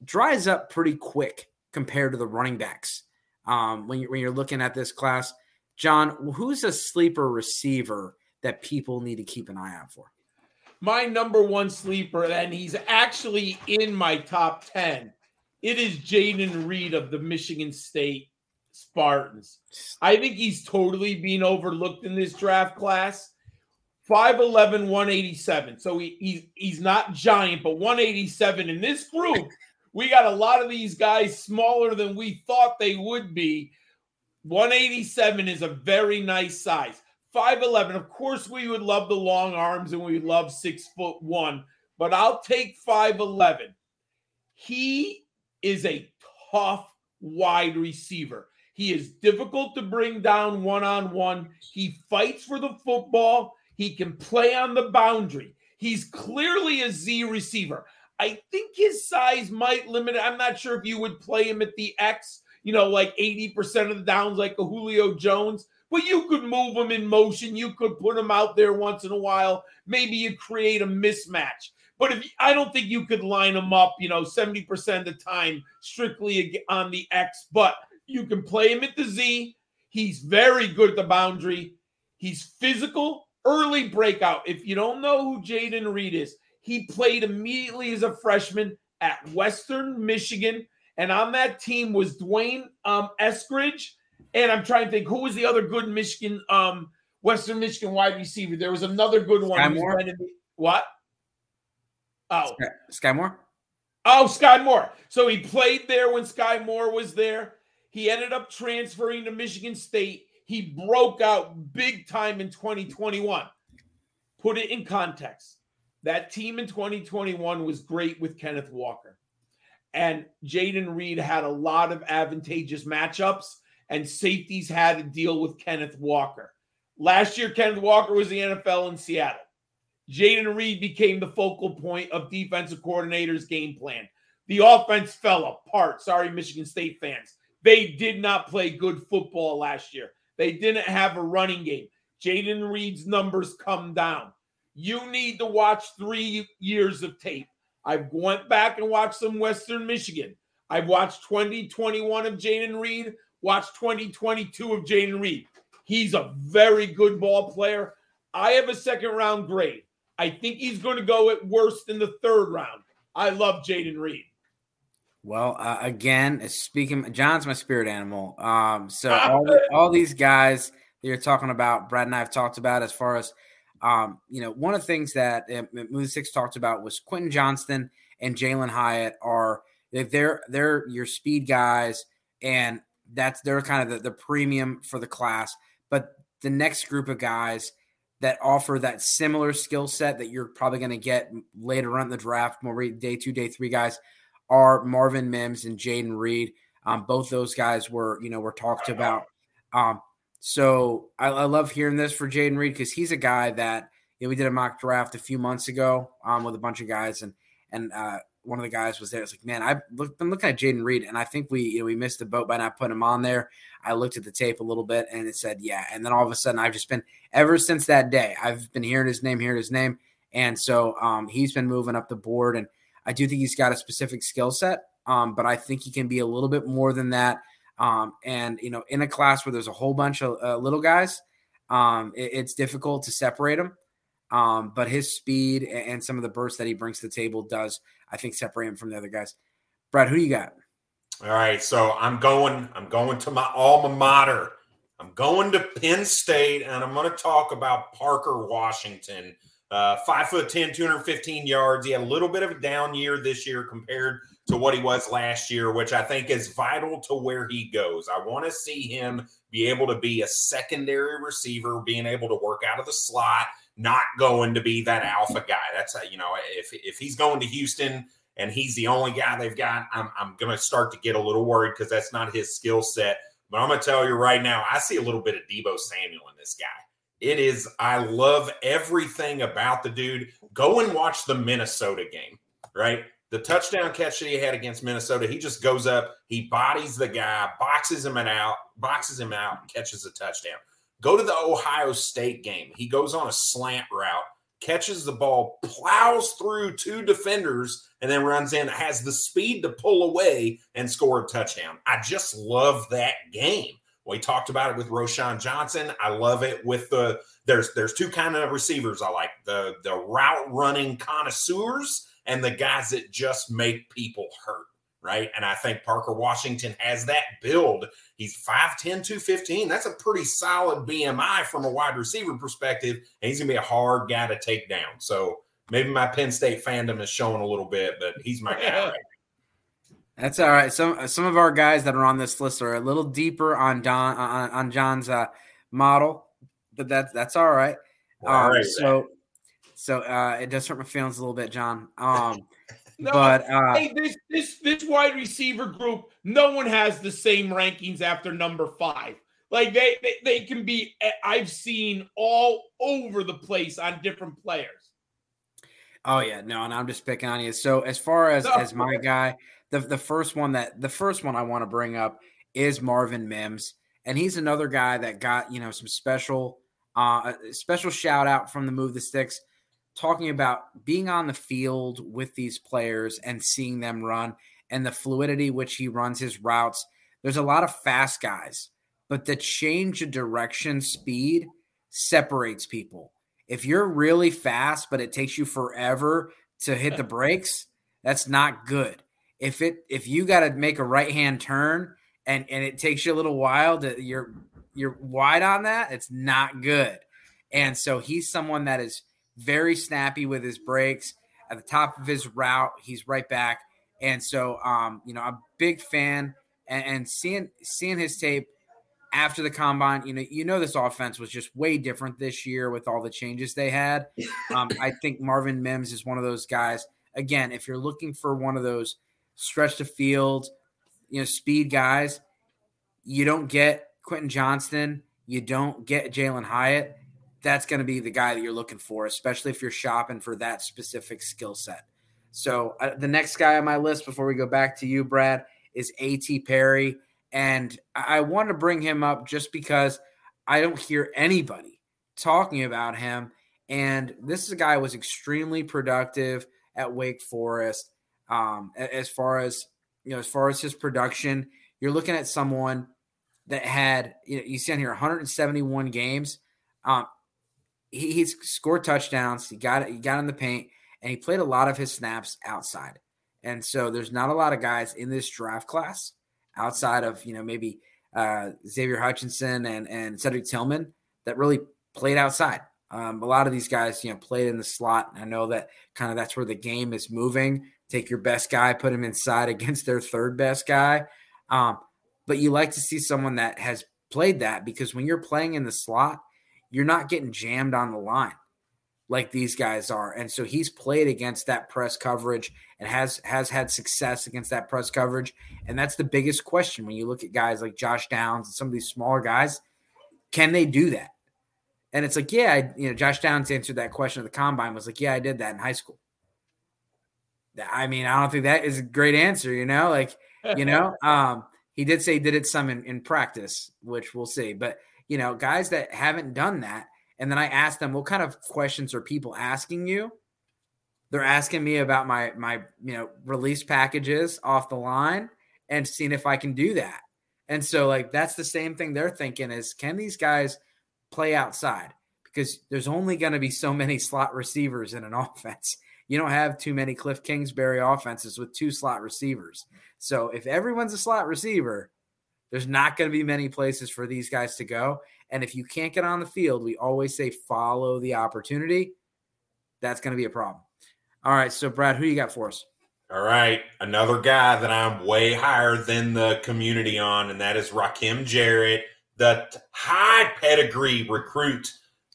dries up pretty quick compared to the running backs um, when, you, when you're looking at this class. John, who's a sleeper receiver that people need to keep an eye out for? My number one sleeper, and he's actually in my top 10, it is Jayden Reed of the Michigan State Spartans. I think he's totally being overlooked in this draft class. 5'11, 187. So he, he's he's not giant, but 187 in this group. We got a lot of these guys smaller than we thought they would be. 187 is a very nice size. 5'11. Of course, we would love the long arms and we love six foot one, but I'll take 5'11. He is a tough wide receiver. He is difficult to bring down one on one. He fights for the football. He can play on the boundary. He's clearly a Z receiver. I think his size might limit it. I'm not sure if you would play him at the X, you know, like 80% of the downs, like a Julio Jones, but you could move him in motion. You could put him out there once in a while. Maybe you create a mismatch. But if I don't think you could line them up, you know, 70% of the time strictly on the X, but you can play him at the Z. He's very good at the boundary. He's physical, early breakout. If you don't know who Jayden Reed is, he played immediately as a freshman at Western Michigan. And on that team was D'Wayne um, Eskridge. And I'm trying to think who was the other good Michigan, um, Western Michigan wide receiver. There was another good one. What? Oh, Skyy Moore. Oh, Skyy Moore. So he played there when Skyy Moore was there. He ended up transferring to Michigan State. He broke out big time in 2021. Put it in context. That team in 2021 was great with Kenneth Walker. And Jayden Reed had a lot of advantageous matchups, and safeties had to deal with Kenneth Walker. Last year, Kenneth Walker was the NFL in Seattle. Jayden Reed became the focal point of defensive coordinators' game plan. The offense fell apart. Sorry, Michigan State fans. They did not play good football last year. They didn't have a running game. Jayden Reed's numbers come down. You need to watch three years of tape I've went back and watched some Western Michigan. I've watched 2021 of Jayden Reed, watched 2022 of Jayden Reed. He's a very good ball player. I have a second round grade. I think he's going to go at worst in the third round. I love Jayden Reed. Well, uh, again, speaking, John's my spirit animal. Um, so all, the, all these guys that you're talking about, Brad and I have talked about as far as, um, you know, one of the things that uh, Move Six talked about was Quentin Johnston and Jalin Hyatt are they're they're your speed guys, and that's they're kind of the, the premium for the class. But the next group of guys that offer that similar skill set that you're probably going to get later on in the draft, more day two, day three guys are Marvin Mims and Jayden Reed. Um, both those guys were, you know, were talked about. Um, so I, I, love hearing this for Jayden Reed because he's a guy that you know, we did a mock draft a few months ago um, with a bunch of guys, and and uh, one of the guys was there. It's like, man, I've looked, been looking at Jayden Reed, and I think we you know we missed the boat by not putting him on there. I looked at the tape a little bit, and it said, yeah. And then all of a sudden, I've just been ever since that day, I've been hearing his name, hearing his name, and so um, he's been moving up the board, and I do think he's got a specific skill set, um, but I think he can be a little bit more than that. Um, and you know, in a class where there's a whole bunch of uh, little guys, um, it, it's difficult to separate them. Um, but his speed and some of the bursts that he brings to the table does, I think, separate him from the other guys. Brad, who you got? All right, so I'm going. I'm going to my alma mater. I'm going to Penn State, and I'm going to talk about Parker Washington. Uh, five foot 10, 215 yards. He had a little bit of a down year this year compared to what he was last year, which I think is vital to where he goes. I want to see him be able to be a secondary receiver, being able to work out of the slot, not going to be that alpha guy. That's a, you know, if if he's going to Houston and he's the only guy they've got, I'm I'm going to start to get a little worried because that's not his skill set. But I'm going to tell you right now, I see a little bit of Deebo Samuel in this guy. It is, I love everything about the dude. Go and watch the Minnesota game, right? The touchdown catch that he had against Minnesota, he just goes up, he bodies the guy, boxes him out, boxes him out, and catches a touchdown. Go to the Ohio State game. He goes on a slant route, catches the ball, plows through two defenders, and then runs in, has the speed to pull away and score a touchdown. I just love that game. We talked about it with Roschon Johnson. I love it with the there's there's two kind of receivers I like the the route running connoisseurs and the guys that just make people hurt right? And I think Parker Washington has that build. He's 5'10, 215. That's a pretty solid BMI from a wide receiver perspective. And he's going to be a hard guy to take down. So maybe my Penn State fandom is showing a little bit, but he's my guy right That's all right. Some some of our guys that are on this list are a little deeper on Don on, on John's uh, model, but that's that's all right. Um, all right so so uh, it does hurt my feelings a little bit, John. Um, no, but uh, hey, this this this wide receiver group, no one has the same rankings after number five. Like they, they they can be. Eh, I've seen all over the place on different players. Oh yeah, no, and I'm just picking on you. So as far as no. as my guy, the the first one that the first one I want to bring up is Marvin Mims, and he's another guy that got you know some special uh special shout out from the move the sticks talking about being on the field with these players and seeing them run and the fluidity which he runs his routes. There's a lot of fast guys, but the change of direction speed separates people. If you're really fast, but it takes you forever to hit the brakes, that's not good. If it if you got to make a right hand turn and and it takes you a little while to you're you're wide on that, it's not good. And so he's someone that is very snappy with his breaks. At the top of his route, he's right back. And so, um, you know, I'm a big fan. And, and seeing seeing his tape after the combine, you know, you know, this offense was just way different this year with all the changes they had. Um, I think Marvin Mims is one of those guys. Again, if you're looking for one of those stretch the field, you know, speed guys, you don't get Quentin Johnston, you don't get Jalin Hyatt that's going to be the guy that you're looking for, especially if you're shopping for that specific skill set. So uh, the next guy on my list before we go back to you, Brad, is A.T. Perry. And I, want to bring him up just because I don't hear anybody talking about him. And this is a guy who was extremely productive at Wake Forest. Um, as far as you know, as far as his production, you're looking at someone that had you know you see on here 171 games. Um, he, he's scored touchdowns. He got he got in the paint, and he played a lot of his snaps outside. And so there's not a lot of guys in this draft class outside of you know maybe uh, Xavier Hutchinson and and Cedric Tillman that really played outside. Um, a lot of these guys, you know, played in the slot. I know that kind of that's where the game is moving. Take your best guy, put him inside against their third best guy. Um, but you like to see someone that has played that because when you're playing in the slot, you're not getting jammed on the line like these guys are. And so he's played against that press coverage and has has had success against that press coverage. And that's the biggest question when you look at guys like Josh Downs and some of these smaller guys. Can they do that? And it's like, yeah, I, you know, Josh Downs answered that question at the combine was like, yeah, I did that in high school. I mean, I don't think that is a great answer, you know, like, you know, um, he did say he did it some in, in practice, which we'll see. But, you know, guys that haven't done that, and then I asked them, what kind of questions are people asking you? They're asking me about my my you know release packages off the line and seeing if I can do that. And so like that's the same thing they're thinking is can these guys play outside? Because there's only going to be so many slot receivers in an offense. You don't have too many Cliff Kingsbury offenses with two slot receivers. So if everyone's a slot receiver, there's not going to be many places for these guys to go. And if you can't get on the field, we always say follow the opportunity. That's going to be a problem. All right. So, Brad, who you got for us? All right. Another guy that I'm way higher than the community on, and that is Rakim Jarrett, the high pedigree recruit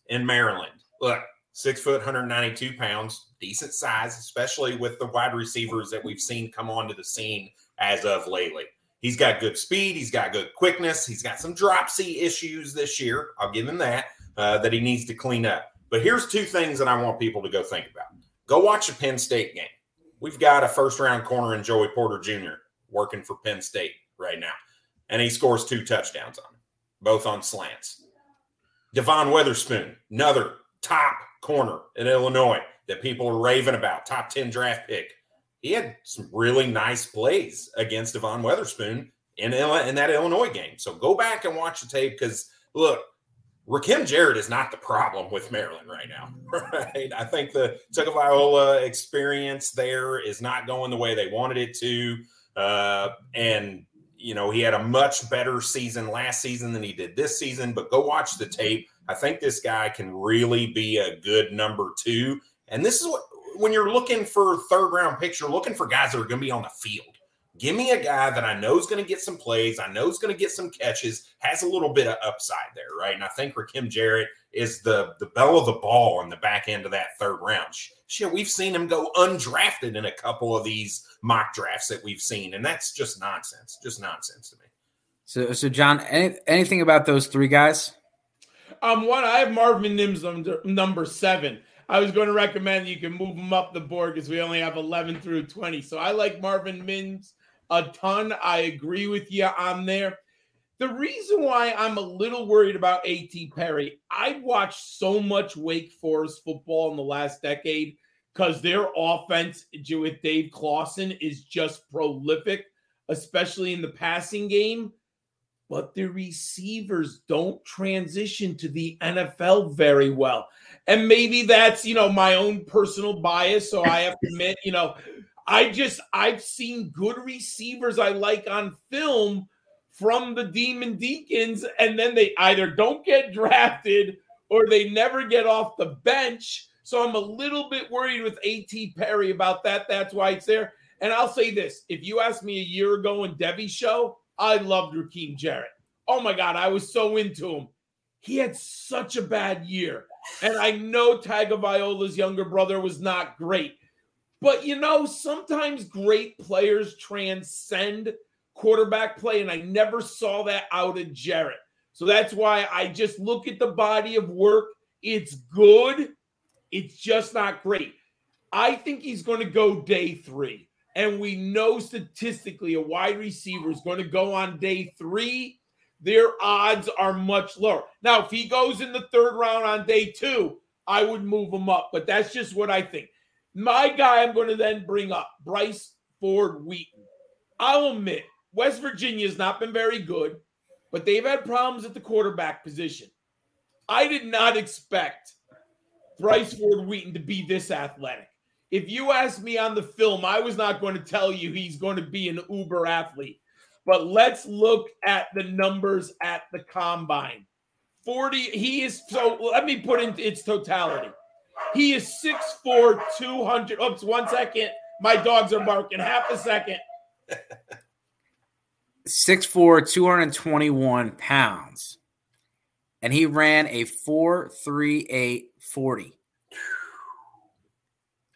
in Maryland. Look, six foot, 192 pounds, decent size, especially with the wide receivers that we've seen come onto the scene as of lately. He's got good speed. He's got good quickness. He's got some dropsy issues this year. I'll give him that, uh, that he needs to clean up. But here's two things that I want people to go think about. Go watch a Penn State game. We've got a first round corner in Joey Porter Jr. working for Penn State right now. And he scores two touchdowns on him, both on slants. Devon Witherspoon, another top corner in Illinois that people are raving about, top 10 draft pick. He had some really nice plays against Devon Witherspoon in, in that Illinois game. So go back and watch the tape because, look, Rakim Jarrett is not the problem with Maryland right now, right? I think the Tagovailoa experience there is not going the way they wanted it to. Uh, and, you know, he had a much better season last season than he did this season, but go watch the tape. I think this guy can really be a good number two. And this is what, when you're looking for third round picks, you're looking for guys that are going to be on the field. Give me a guy that I know is going to get some plays. I know is going to get some catches, has a little bit of upside there, right? And I think Rakim Jarrett is the the belle of the ball in the back end of that third round. Shit, we've seen him go undrafted in a couple of these mock drafts that we've seen, and that's just nonsense. Just nonsense to me. So, so John, any, anything about those three guys? Um, one, I have Marvin Mims number, number seven. I was going to recommend you can move him up the board because we only have 11 through 20. So I like Marvin Mims a ton. I agree with you on there. The reason why I'm a little worried about A.T. Perry, I've watched so much Wake Forest football in the last decade because their offense with Dave Clawson is just prolific, especially in the passing game. But the receivers don't transition to the NFL very well. And maybe that's, you know, my own personal bias. So I have to admit, you know, I just I've seen good receivers I like on film from the Demon Deacons, and then they either don't get drafted or they never get off the bench. So I'm a little bit worried with A.T. Perry about that. That's why it's there. And I'll say this: if you asked me a year ago in Debbie's show, I loved Rakim Jarrett. Oh my God, I was so into him. He had such a bad year. And I know Tagovailoa's younger brother was not great. But you know, sometimes great players transcend quarterback play, and I never saw that out of Jarrett. So that's why I just look at the body of work. It's good, it's just not great. I think he's going to go day three. And we know statistically a wide receiver is going to go on day three. Their odds are much lower. Now, if he goes in the third round on day two, I would move him up, but that's just what I think. My guy, I'm going to then bring up Bryce Ford Wheaton. I'll admit, West Virginia has not been very good, but they've had problems at the quarterback position. I did not expect Bryce Ford Wheaton to be this athletic. If you asked me on the film, I was not going to tell you he's going to be an uber athlete. But let's look at the numbers at the combine. 40, he is so let me put in its totality. He is 6'4, 200. Oops, one second. My dogs are barking. Half a second. 6'4, 221 pounds. And he ran a 4'3'8 40.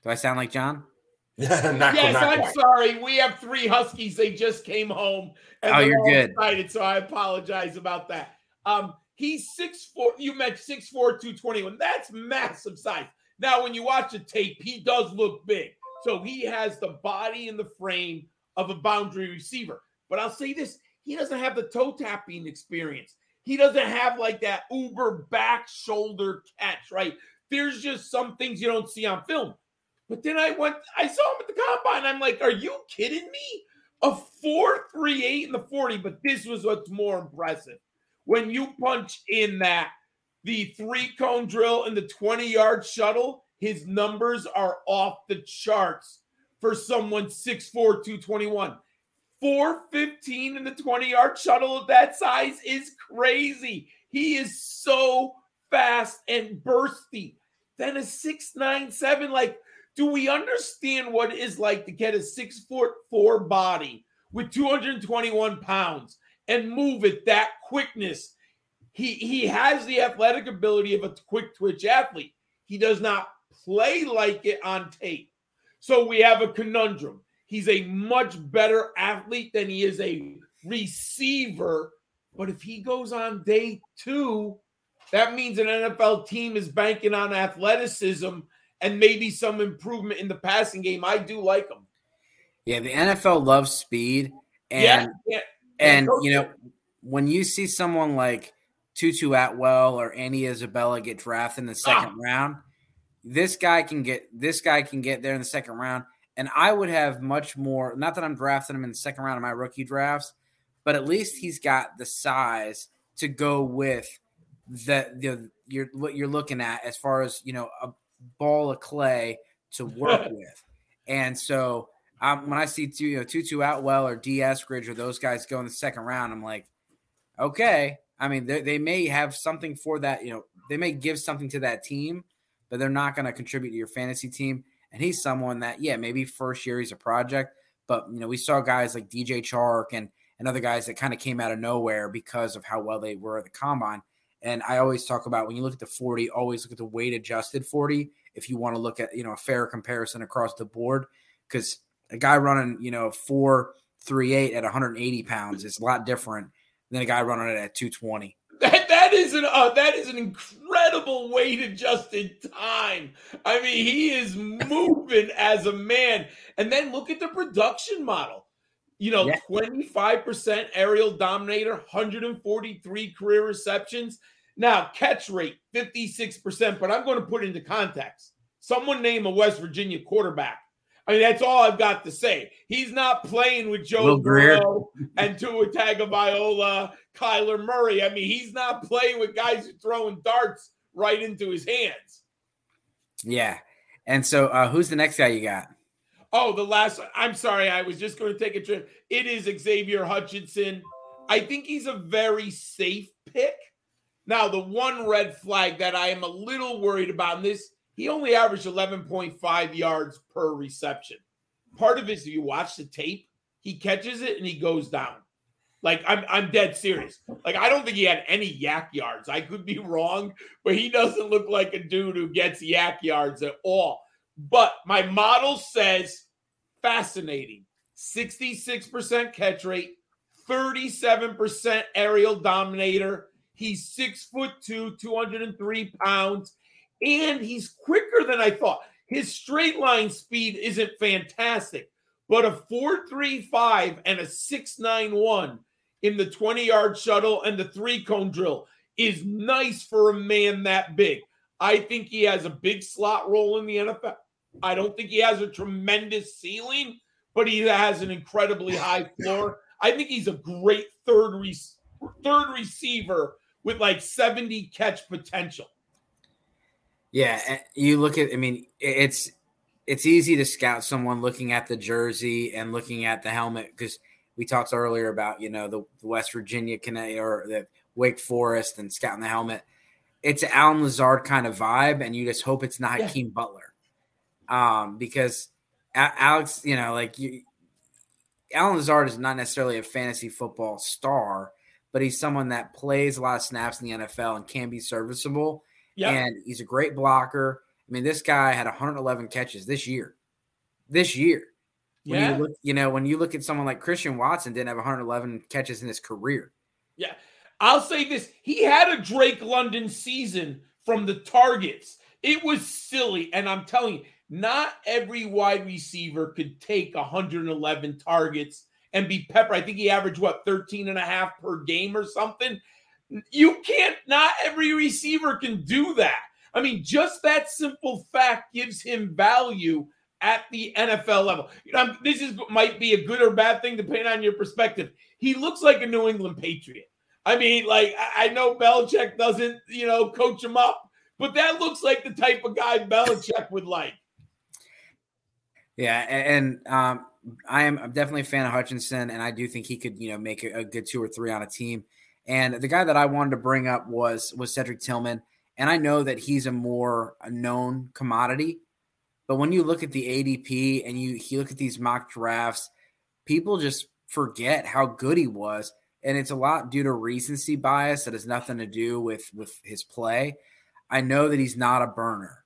Do I sound like John? not, yes, not I'm quite. sorry. We have three Huskies. They just came home. And Oh, you're good. Excited, so I apologize about that. Um, he's six four. You meant six four, two twenty one. That's massive size. Now, when you watch the tape, he does look big. So he has the body and the frame of a boundary receiver. But I'll say this: he doesn't have the toe tapping experience. He doesn't have like that uber back shoulder catch, right? There's just some things you don't see on film. But then I went, I saw him at the combine. I'm like, are you kidding me? A 438 in the 40, but this was what's more impressive. When you punch in that the three cone drill and the 20 yard shuttle, his numbers are off the charts for someone 6'4, 221. 415 in the 20 yard shuttle of that size is crazy. He is so fast and bursty. Then a 697, like, do we understand what it is like to get a six foot four body with 221 pounds and move at that quickness? He he has the athletic ability of a quick twitch athlete. He does not play like it on tape. So we have a conundrum. He's a much better athlete than he is a receiver. But if he goes on day two, that means an NFL team is banking on athleticism and maybe some improvement in the passing game. I do like him. Yeah, the NFL loves speed. And yeah, yeah. and you know, when you see someone like Tutu Atwell or Andy Isabella get drafted in the ah. second round, this guy can get this guy can get there in the second round. And I would have much more. Not that I'm drafting him in the second round of my rookie drafts, but at least he's got the size to go with the the you're what you're looking at as far as you know a ball of clay to work with. And so um, when I see two, you know Tutu Atwell or D Eskridge or those guys go in the second round, I'm like, okay. I mean, they, they may have something for that. You know, they may give something to that team, but they're not going to contribute to your fantasy team. And he's someone that, yeah, maybe first year he's a project, but you know, we saw guys like DJ Chark and and other guys that kind of came out of nowhere because of how well they were at the combine. And I always talk about when you look at the 40, always look at the weight adjusted 40 if you want to look at, you know, a fair comparison across the board. Because a guy running, you know, 438 at 180 pounds is a lot different than a guy running it at 220. That that is an uh, that is an incredible weight adjusted time. I mean, he is moving as a man. And then look at the production model. You know, Yeah. twenty five percent aerial dominator, hundred and forty three career receptions. Now catch rate fifty six percent. But I'm going to put it into context. Someone name a West Virginia quarterback. I mean, that's all I've got to say. He's not playing with Joe Will Greer. Burrow and Tua Tagovailoa, Kyler Murray. I mean, he's not playing with guys who throwing darts right into his hands. Yeah. And so uh, who's the next guy you got? Oh, the last. I'm sorry, I was just going to take a trip. It is Xavier Hutchinson. I think he's a very safe pick. Now, the one red flag that I am a little worried about in this, he only averaged 11.5 yards per reception. Part of it is if you watch the tape, he catches it and he goes down. Like I'm, I'm dead serious. Like I don't think he had any YAC yards. I could be wrong, but he doesn't look like a dude who gets YAC yards at all. But my model says fascinating 66% catch rate, 37% aerial dominator. He's six foot two, 203 pounds, and he's quicker than I thought. His straight line speed isn't fantastic, but a 435 and a 691 in the 20 yard shuttle and the three cone drill is nice for a man that big. I think he has a big slot role in the NFL. I don't think he has a tremendous ceiling, but he has an incredibly high floor. I think he's a great third re- third receiver with like 70 catch potential. Yeah, eh, you look at I mean it's it's easy to scout someone looking at the jersey and looking at the helmet because we talked earlier about you know the, West Virginia or the Wake Forest and scouting the helmet. It's an Allen Lazard kind of vibe, and you just hope it's not yeah. Hakeem Butler, um, because Alex, you know, like you, Allen Lazard is not necessarily a fantasy football star, but he's someone that plays a lot of snaps in the NFL and can be serviceable. Yeah. And he's a great blocker. I mean, this guy had 111 catches this year. This year. When yeah. you look, you know, when you look at someone like Christian Watson didn't have 111 catches in his career. Yeah. I'll say this. He had a Drake London season from the targets. It was silly. And I'm telling you, not every wide receiver could take 111 targets and be pepper. I think he averaged what 13 and a half per game or something. You can't, not every receiver can do that. I mean, just that simple fact gives him value at the NFL level. You know, this is might be a good or bad thing depending on your perspective. He looks like a New England Patriot. I mean, like I know Belichick doesn't, you know, coach him up, but that looks like the type of guy Belichick would like. Yeah, and um, I am definitely a fan of Hutchinson, and I do think he could, you know, make a, a, good two or three on a team. And the guy that I wanted to bring up was was Cedric Tillman, and I know that he's a more known commodity, but when you look at the ADP and you, you look at these mock drafts, people just forget how good he was, and it's a lot due to recency bias that has nothing to do with with his play. I know that he's not a burner.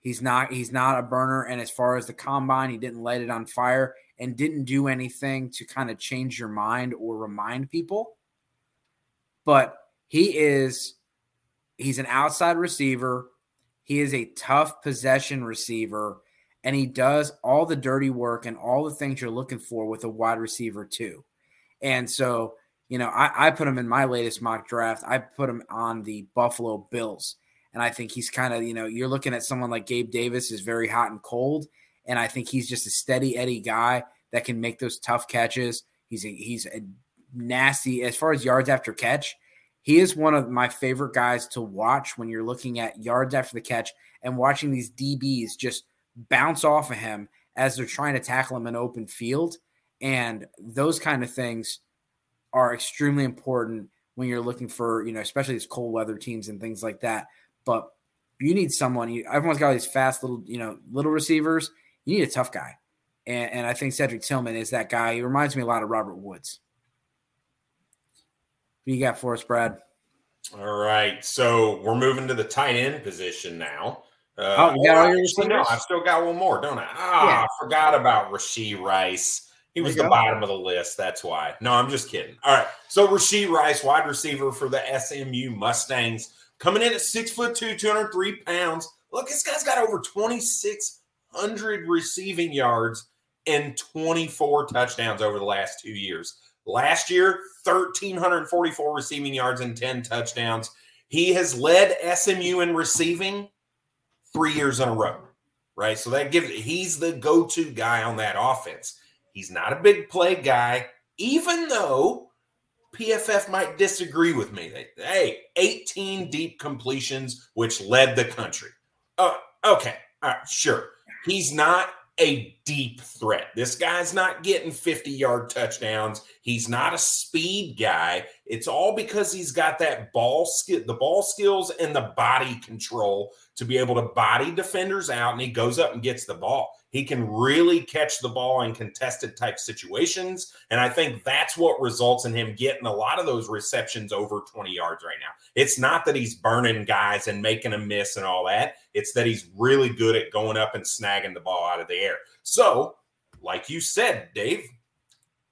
He's not he's not a burner. And as far as the combine, he didn't light it on fire and didn't do anything to kind of change your mind or remind people. But he is he's an outside receiver. He is a tough possession receiver, and he does all the dirty work and all the things you're looking for with a wide receiver, too. And so, you know, I, I put him in my latest mock draft. I put him on the Buffalo Bills. And I think he's kind of, you know, you're looking at someone like Gabe Davis is very hot and cold. And I think he's just a steady Eddie guy that can make those tough catches. He's a, he's a nasty as far as yards after catch. He is one of my favorite guys to watch when you're looking at yards after the catch and watching these DBs just bounce off of him as they're trying to tackle him in open field. And those kind of things are extremely important when you're looking for, you know, especially these cold weather teams and things like that. But you need someone. You, everyone's got these fast little, you know, little receivers. You need a tough guy, and, and I think Cedric Tillman is that guy. He reminds me a lot of Robert Woods. What you got for us, Brad? All right, so we're moving to the tight end position now. Uh, oh, you got all your receivers? No, I've still got one more, don't I? Ah, yeah. I forgot about Rashee Rice. He was the go. bottom of the list. That's why. No, I'm just kidding. All right. So Rashee Rice, wide receiver for the SMU Mustangs coming in at six foot two, 203 pounds. Look, this guy's got over 2,600 receiving yards and 24 touchdowns over the last two years. Last year, 1,344 receiving yards and 10 touchdowns. He has led SMU in receiving three years in a row, right? So that gives he's the go to guy on that offense. He's not a big play guy, even though PFF might disagree with me. They, hey, 18 deep completions, which led the country. Uh, okay, all right, sure. He's not a deep threat. This guy's not getting 50 yard touchdowns. He's not a speed guy. It's all because he's got that ball skill, the ball skills and the body control to be able to body defenders out. And he goes up and gets the ball. He can really catch the ball in contested type situations. And I think that's what results in him getting a lot of those receptions over 20 yards right now. It's not that he's burning guys and making a miss and all that, it's that he's really good at going up and snagging the ball out of the air. So, like you said, Dave,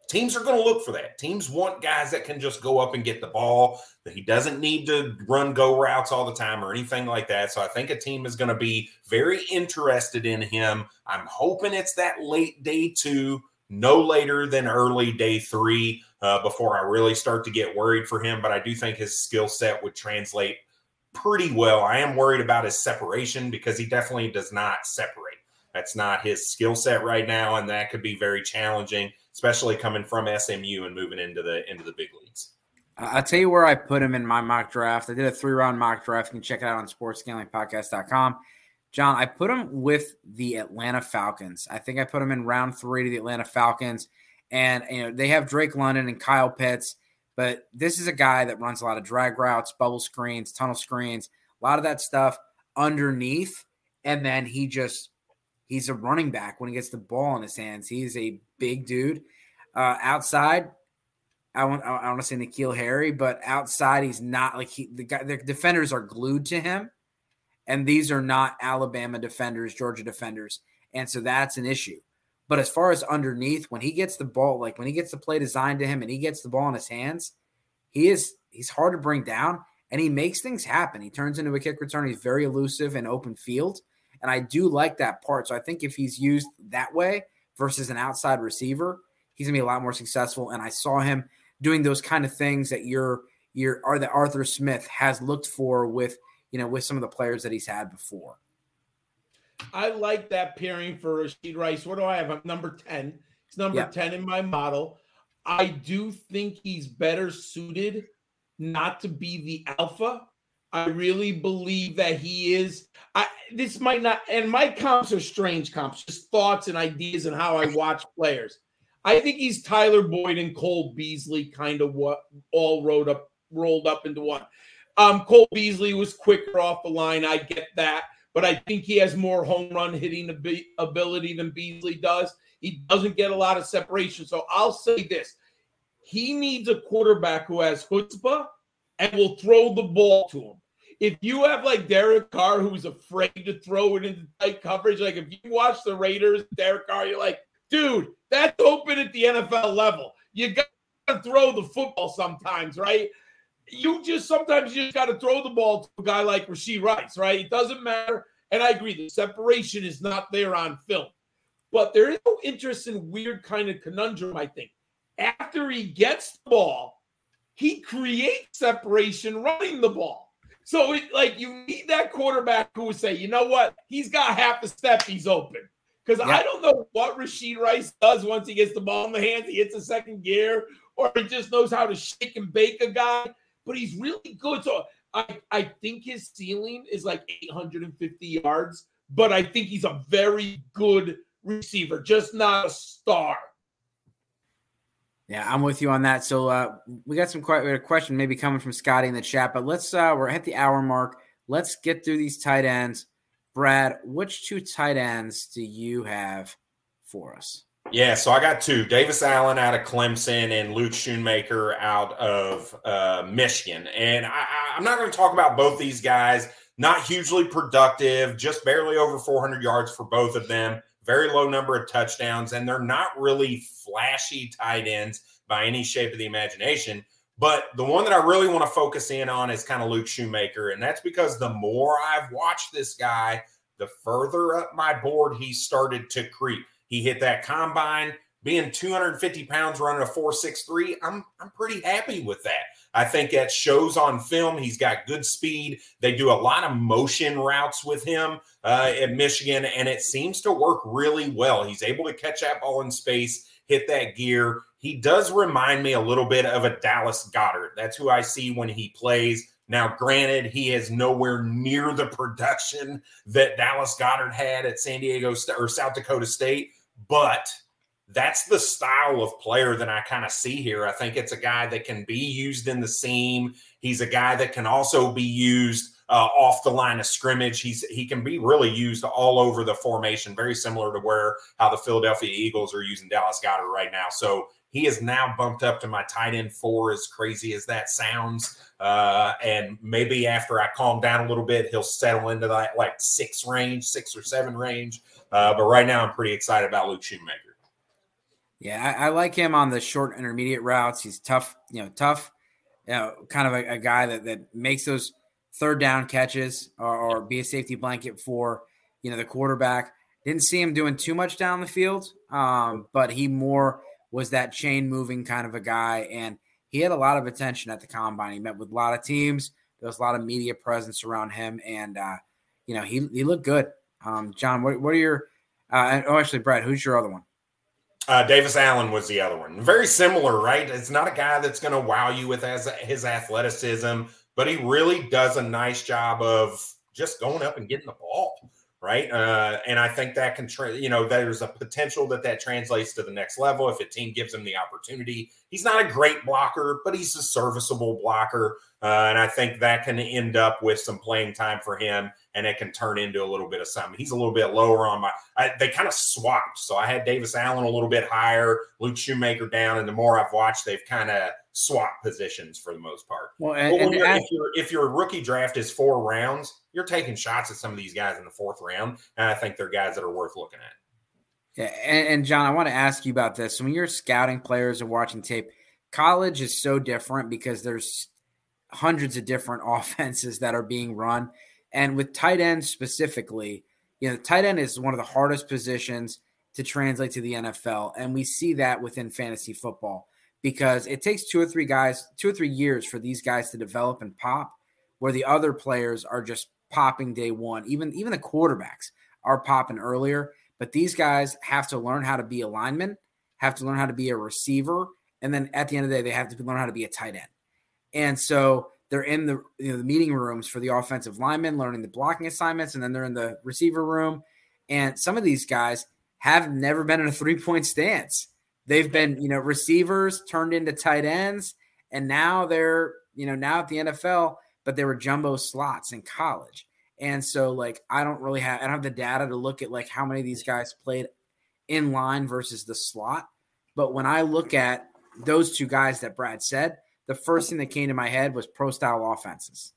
teams are going to look for that. Teams want guys that can just go up and get the ball, that he doesn't need to run go routes all the time or anything like that. So I think a team is going to be very interested in him. I'm hoping it's that late day two, no later than early day three uh, before I really start to get worried for him. But I do think his skill set would translate pretty well. I am worried about his separation because he definitely does not separate. That's not his skill set right now, and that could be very challenging, especially coming from SMU and moving into the into the big leagues. I'll tell you where I put him in my mock draft. I did a three round mock draft. You can check it out on sportsgamblingpodcast.com. John, I put him with the Atlanta Falcons. I think I put him in round three to the Atlanta Falcons. And you know, they have Drake London and Kyle Pitts, but this is a guy that runs a lot of drag routes, bubble screens, tunnel screens, a lot of that stuff underneath. And then he just he's a running back when he gets the ball in his hands. He's a big dude. Uh, outside, I want I want to say N'Keal Harry, but outside he's not like he the guy the defenders are glued to him, and these are not Alabama defenders, Georgia defenders, and so that's an issue. But as far as underneath, when he gets the ball, like when he gets the play designed to him and he gets the ball in his hands, he is he's hard to bring down and he makes things happen. He turns into a kick return. He's very elusive in open field. And I do like that part. So I think if he's used that way versus an outside receiver, he's gonna be a lot more successful. And I saw him doing those kind of things that you're you're are that Arthur Smith has looked for with you know with some of the players that he's had before. I like that pairing for Rashee Rice. What do I have? I'm number 10. It's number 10 in my model. I do think he's better suited not to be the alpha. I really believe that he is. I this might not, and my comps are strange comps, just thoughts and ideas and how I watch players. I think he's Tyler Boyd and Cole Beasley, kind of what all rolled up rolled up into one. Um, Cole Beasley was quicker off the line. I get that, but I think he has more home run hitting ability than Beasley does. He doesn't get a lot of separation. So I'll say this: he needs a quarterback who has chutzpah and will throw the ball to him. If you have like Derek Carr, who's afraid to throw it into tight coverage, like if you watch the Raiders, Derek Carr, you're like, dude, that's open at the NFL level. You got to throw the football sometimes, right? You just sometimes you just got to throw the ball to a guy like Rashee Rice, right? It doesn't matter. And I agree, the separation is not there on film. But there is no interesting, weird kind of conundrum, I think. After he gets the ball, he creates separation running the ball. So it like you need that quarterback who would say, you know what, he's got half a step, he's open. Because I don't know what Rashee Rice does once he gets the ball in the hands. He hits a second gear, or he just knows how to shake and bake a guy. But he's really good. So I, I think his ceiling is like 850 yards, but I think he's a very good receiver, just not a star. Yeah, I'm with you on that. So uh, we got some we a question maybe coming from Scotty in the chat, but let's uh, we're at the hour mark. Let's get through these tight ends. Brad, which two tight ends do you have for us? Yeah, so I got two Davis Allen out of Clemson and Luke Schoonmaker out of uh, Michigan. And I, I'm not going to talk about both these guys. Not hugely productive, just barely over 400 yards for both of them. Very low number of touchdowns, and they're not really flashy tight ends by any shape of the imagination. But the one that I really want to focus in on is kind of Luke Schoonmaker. And that's because the more I've watched this guy, the further up my board he started to creep. He hit that combine, being 250 pounds running a 463. I'm I'm pretty happy with that. I think that shows on film. He's got good speed. They do a lot of motion routes with him uh, at Michigan, and it seems to work really well. He's able to catch that ball in space, hit that gear. He does remind me a little bit of a Dallas Goedert That's who I see when he plays. Now, granted, he is nowhere near the production that Dallas Goedert had at San Diego or South Dakota State, but – that's the style of player that I kind of see here. I think it's a guy that can be used in the seam. He's a guy that can also be used uh, off the line of scrimmage. He's he can be really used all over the formation, very similar to where how the Philadelphia Eagles are using Dallas Goedert right now. So he is now bumped up to my tight end four, as crazy as that sounds. Uh, and maybe after I calm down a little bit, he'll settle into that like six range, six or seven range. Uh, but right now, I'm pretty excited about Luke Schoonmaker. Yeah, I, I, like him on the short intermediate routes. He's tough, you know, tough, you know, kind of a, a guy that, that makes those third down catches or, or, be a safety blanket for, you know, the quarterback. Didn't see him doing too much down the field, um, but he more was that chain moving kind of a guy. And he had a lot of attention at the combine. He met with a lot of teams. There was a lot of media presence around him. And, uh, you know, he, he looked good. Um, John, what, what are your Uh, oh, actually, Brad, who's your other one? Uh, Davis Allen was the other one. Very similar, right? It's not a guy that's going to wow you with his, his athleticism, but he really does a nice job of just going up and getting the ball, right? Uh, and I think that can, tra- you know, there's a potential that that translates to the next level if a team gives him the opportunity. He's not a great blocker, but he's a serviceable blocker. Uh, and I think that can end up with some playing time for him and it can turn into a little bit of something. He's a little bit lower on my. I, they kind of swapped, so I had Davis Allen a little bit higher, Luke Schoonmaker down, and the more I've watched, they've kind of swapped positions for the most part. Well, and, and if, your if your rookie draft is four rounds, you're taking shots at some of these guys in the fourth round, and I think they're guys that are worth looking at. Yeah, and, and John, I want to ask you about this. When you're scouting players and watching tape, college is so different because there's hundreds of different offenses that are being run and with tight ends specifically, you know, tight end is one of the hardest positions to translate to the NFL. And we see that within fantasy football because it takes two or three guys, two or three years for these guys to develop and pop, where the other players are just popping day one. Even even the quarterbacks are popping earlier. But these guys have to learn how to be a lineman, have to learn how to be a receiver, and then at the end of the day, they have to learn how to be a tight end. And so they're in the you know the meeting rooms for the offensive linemen, learning the blocking assignments, and then they're in the receiver room. And some of these guys have never been in a three point stance. They've been you know receivers turned into tight ends, and now they're you know now at the NFL, but they were jumbo slots in college. And so like I don't really have I don't have the data to look at like how many of these guys played in line versus the slot. But when I look at those two guys that Brad said, the first thing that came to my head was pro style offenses.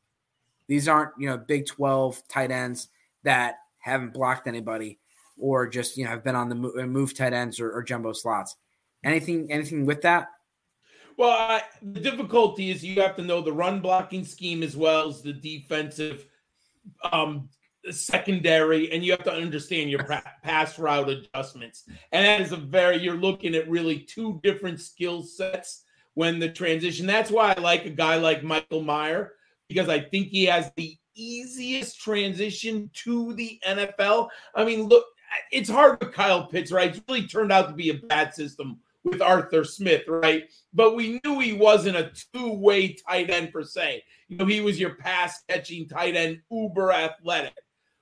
These aren't, you know, Big 12 tight ends that haven't blocked anybody or just, you know, have been on the move, uh, move tight ends or, or, jumbo slots. Anything, anything with that? Well, I, the difficulty is you have to know the run blocking scheme as well as the defensive um, secondary, and you have to understand your pass route adjustments. And that is a very, you're looking at really two different skill sets when the transition. That's why I like a guy like Michael Mayer because I think he has the easiest transition to the NFL. I mean, look, it's hard with Kyle Pitts, right? It's really turned out to be a bad system with Arthur Smith, right? But we knew he wasn't a two-way tight end per se. You know, he was your pass catching tight end, uber athletic.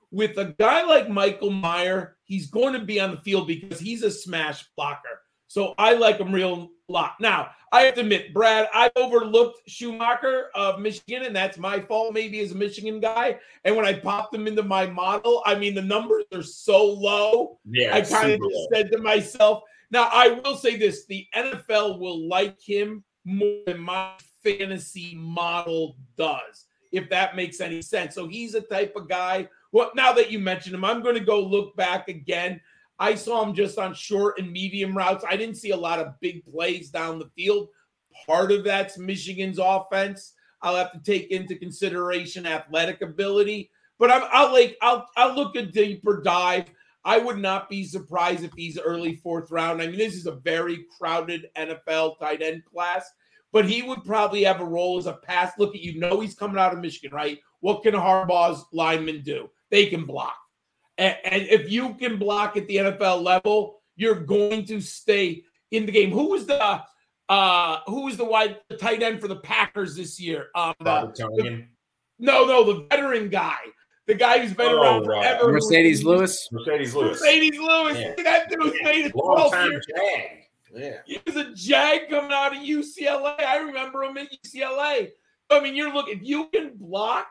With a guy like Michael Mayer, he's going to be on the field because he's a smash blocker. So I like him real lot. Now, I have to admit, Brad, I overlooked Schumacher of Michigan, and that's my fault, maybe as a Michigan guy. And when I popped him into my model, I mean, the numbers are so low. Yeah, I kind of just said to myself, now I will say this the NFL will like him more than my fantasy model does, if that makes any sense. So he's a type of guy. Well, now that you mentioned him, I'm going to go look back again. I saw him just on short and medium routes. I didn't see a lot of big plays down the field. Part of that's Michigan's offense. I'll have to take into consideration athletic ability, but I'm, I'll like I'll I'll look a deeper dive. I would not be surprised if he's early fourth round. I mean, this is a very crowded NFL tight end class, but he would probably have a role as a pass. Look at you know he's coming out of Michigan, right? What can Harbaugh's linemen do? They can block. And, and if you can block at the NFL level, you're going to stay in the game. Who was the uh who was the wide the tight end for the Packers this year? Um the, the, no, no, the veteran guy. The guy who's been oh, around forever. Marcedes Lewis. Marcedes Lewis. Marcedes Lewis. Yeah. That dude was yeah. made Long time Jag. Yeah. He was a Jag coming out of UCLA. I remember him at UCLA. I mean, you're looking, if you can block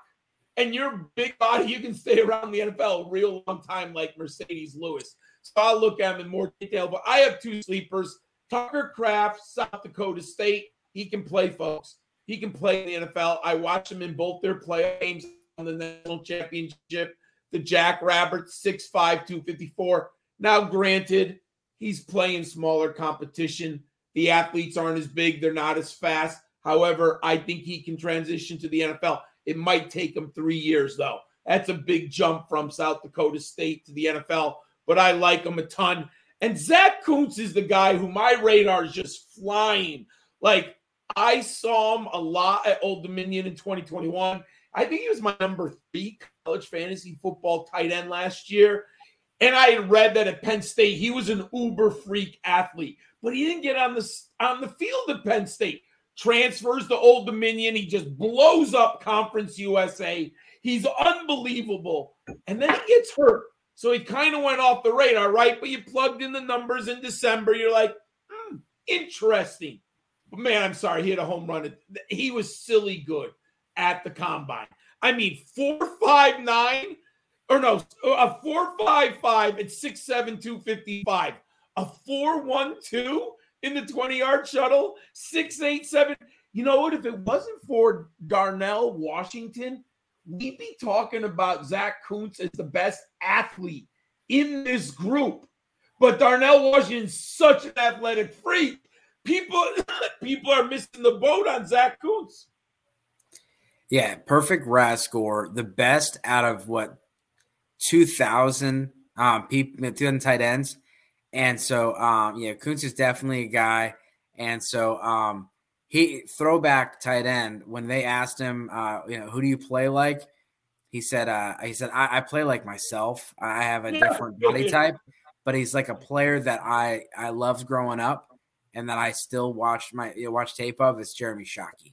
and your big body, you can stay around the NFL a real long time, like Marcedes Lewis. So I'll look at him in more detail. But I have two sleepers: Tucker Kraft, South Dakota State. He can play, folks. He can play in the NFL. I watched him in both their play games on the national championship. The Jackrabbits, 6'5, 254. Now, granted, he's playing smaller competition. The athletes aren't as big, they're not as fast. However, I think he can transition to the NFL. It might take him three years, though. That's a big jump from South Dakota State to the NFL, but I like him a ton. And Zach Kuntz is the guy who my radar is just flying. Like, I saw him a lot at Old Dominion in 2021. I think he was my number three college fantasy football tight end last year. And I had read that at Penn State, he was an uber freak athlete, but he didn't get on the on the field at Penn State. Transfers to Old Dominion, he just blows up Conference USA. He's unbelievable, and then he gets hurt, so he kind of went off the radar, right? But you plugged in the numbers in December, you're like, hmm, interesting. But man, I'm sorry, he had a home run. He was silly good at the combine. I mean, four five nine, or no, a four five five at six seven two fifty five, a four one two in the twenty yard shuttle, six eight seven. You know what? If it wasn't for Darnell Washington, we'd be talking about Zach Kuntz as the best athlete in this group. But Darnell Washington's such an athletic freak. People, people are missing the boat on Zach Kuntz. Yeah, perfect RAS score. The best out of what 2000 um people 2000 tight ends. And so um yeah, Kuntz is definitely a guy. And so um he throwback tight end when they asked him uh you know who do you play like? He said uh he said I, I play like myself. I have a different body type, but he's like a player that I I loved growing up and that I still watch my you know, watch tape of is Jeremy Shockey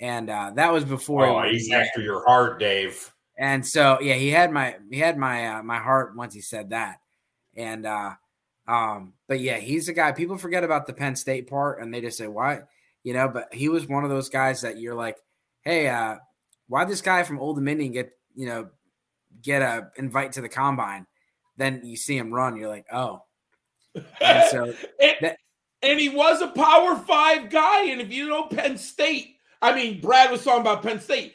and uh, that was before. Oh, he he's after your heart, Dave. And so, yeah, he had my he had my uh, my heart once he said that, and uh, um, but yeah, he's a guy. People forget about the Penn State part, and they just say why, you know. But he was one of those guys that you're like, hey, uh, why this guy from Old Dominion get you know get a invite to the combine? Then you see him run, you're like, oh. And so, and, that, and he was a Power Five guy, and if you know Penn State I mean, Brad was talking about Penn State.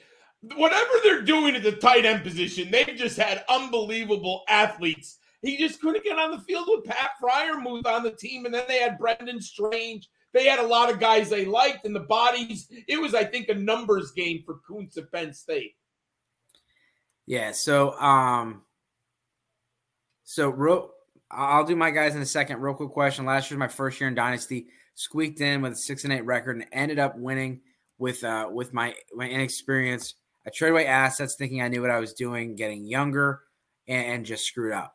Whatever they're doing at the tight end position, they've just had unbelievable athletes. He just couldn't get on the field with Pat Freiermuth on the team, and then they had Brenton Strange. They had a lot of guys they liked, and the bodies. It was, I think, a numbers game for Kuntz at Penn State. Yeah. So, um, so real. I'll do my guys in a second. Real quick question. Last year, was my first year in Dynasty, squeaked in with a six and eight record and ended up winning with uh, with my my inexperience. I traded away assets thinking I knew what I was doing, getting younger, and, and just screwed up.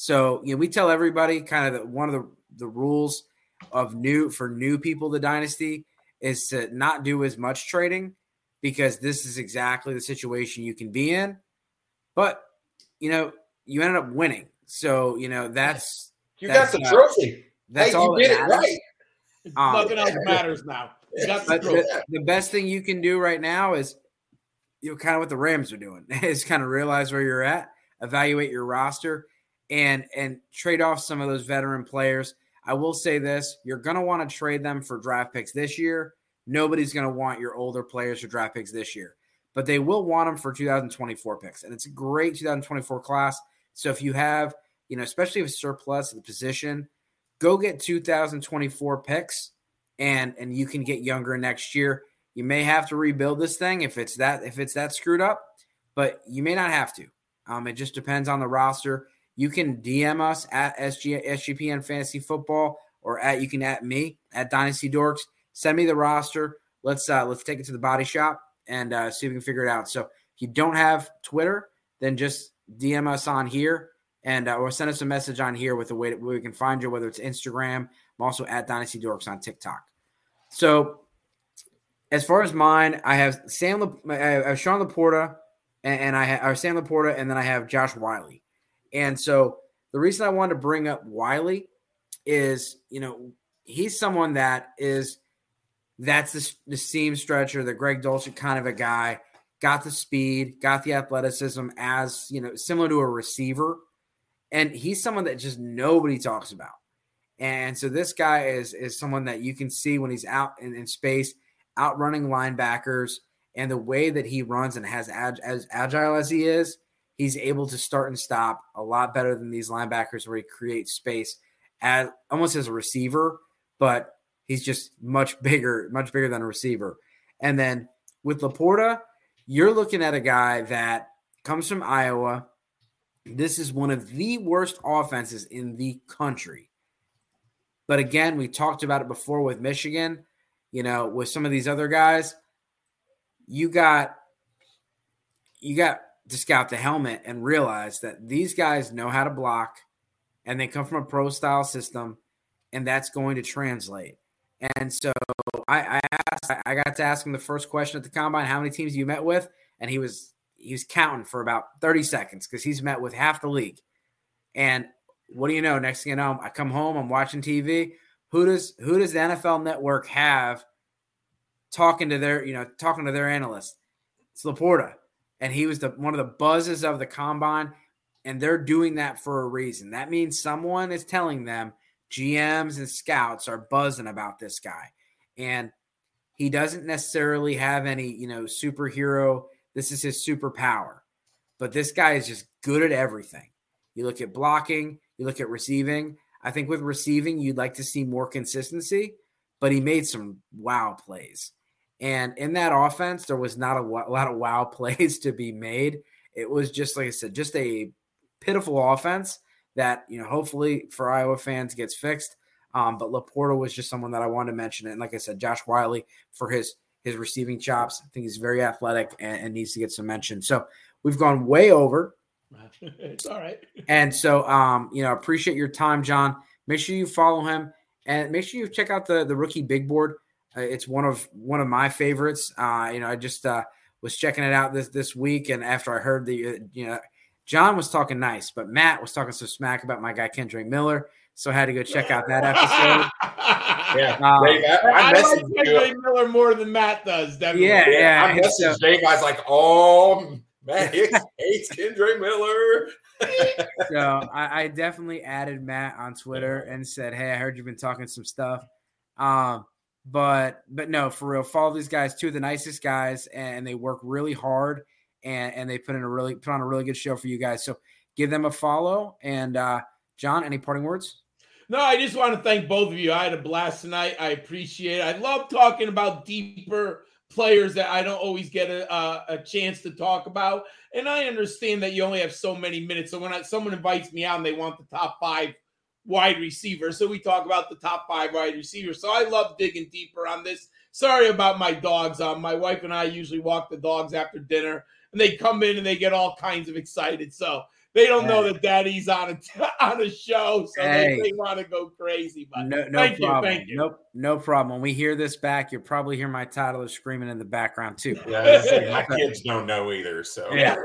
So you know, we tell everybody kind of the, one of the the rules of new for new people the dynasty is to not do as much trading because this is exactly the situation you can be in. But you know, you ended up winning. So, you know, that's you that's, got the uh, trophy. That's hey, all you did it right. Um, Nothing else matters now. But the, the, best thing you can do right now is you know kind of what the Rams are doing is kind of realize where you're at, evaluate your roster, and and trade off some of those veteran players. I will say this: you're going to want to trade them for draft picks this year. Nobody's going to want your older players for draft picks this year, but they will want them for 2024 picks, and it's a great 2024 class. So if you have, you know, especially if surplus the position, go get 2024 picks and and you can get younger next year. You may have to rebuild this thing if it's that if it's that screwed up, but you may not have to. Um, it just depends on the roster. You can DM us at SG, SGPN Fantasy Football or at you can at me at Dynasty Dorks. Send me the roster. Let's uh, let's take it to the body shop and uh, see if we can figure it out. So if you don't have Twitter, then just DM us on here and uh, or send us a message on here with the way that we can find you, whether it's Instagram. I'm also at Dynasty Dorks on TikTok. So, as far as mine, I have Sam, I have Sean LaPorta, and, I have Sam LaPorta, and then I have Josh Whyle. And so, the reason I wanted to bring up Whyle is, you know, he's someone that is that's the, the seam stretcher, the Greg Dulcich kind of a guy. Got the speed, got the athleticism as you know, similar to a receiver, and he's someone that just nobody talks about. And so this guy is is someone that you can see when he's out in, in space, outrunning linebackers, and the way that he runs and has ag- as agile as he is, he's able to start and stop a lot better than these linebackers where he creates space as almost as a receiver, but he's just much bigger, much bigger than a receiver. And then with LaPorta, you're looking at a guy that comes from Iowa. This is one of the worst offenses in the country. But again, we talked about it before with Michigan, you know, with some of these other guys. You got you got to scout the helmet and realize that these guys know how to block and they come from a pro style system and that's going to translate. And so I, I asked, I got to ask him the first question at the combine, how many teams you met with? And he was he was counting for about 30 seconds because he's met with half the league. And what do you know? Next thing you know, I come home, I'm watching TV. Who does who does the NFL network have talking to their, you know, talking to their analysts? It's LaPorta. And he was the one of the buzzes of the combine. And they're doing that for a reason. That means someone is telling them GMs and scouts are buzzing about this guy. And he doesn't necessarily have any, you know, superhero. This is his superpower. But this guy is just good at everything. You look at blocking, you look at receiving. I think with receiving, you'd like to see more consistency, but he made some wow plays. And in that offense, there was not a, a lot of wow plays to be made. It was just, like I said, just a pitiful offense that you know hopefully for Iowa fans gets fixed. Um, but LaPorta was just someone that I wanted to mention, and like I said, Josh Whyle for his his receiving chops. I think he's very athletic and, and needs to get some mention. So we've gone way over. it's all right. And so, um, you know, appreciate your time, John. Make sure you follow him and make sure you check out the the rookie big board. Uh, it's one of one of my favorites. Uh, you know, I just uh, was checking it out this this week, and after I heard the uh, you know John was talking nice, but Matt was talking some smack about my guy Kendre Miller. So I had to go check out that episode. yeah, um, Dave, I, I, I like Kendre Miller more than Matt does. Definitely. Yeah, yeah. I messaged so, Dave. I was like, "Oh, Matt Hicks hates Kendre Miller." so I, I, definitely added Matt on Twitter and said, "Hey, I heard you've been talking some stuff." Um, but but no, for real, follow these guys. Two of the nicest guys, and they work really hard and and they put in a really put on a really good show for you guys. So give them a follow. And uh, John, any parting words? No, I just want to thank both of you. I had a blast tonight. I appreciate it. I love talking about deeper players that I don't always get a, a, a, chance to talk about. And I understand that you only have so many minutes. So when I, someone invites me out and they want the top five wide receivers, so we talk about the top five wide receivers. So I love digging deeper on this. Sorry about my dogs. Um, my wife and I usually walk the dogs after dinner and they come in and they get all kinds of excited. So they don't hey. know that daddy's on a on a show, so hey. they, they want to go crazy. But no, no thank problem. You, thank you. Nope, no problem. When we hear this back, you'll probably hear my toddler screaming in the background too. Yeah, my kids don't know either. So yeah.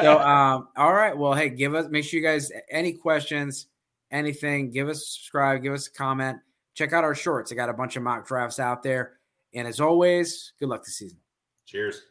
so um, all right. Well, hey, give us make sure you guys any questions, anything, give us a subscribe, give us a comment. Check out our shorts. I got a bunch of mock drafts out there. And as always, good luck this season. Cheers.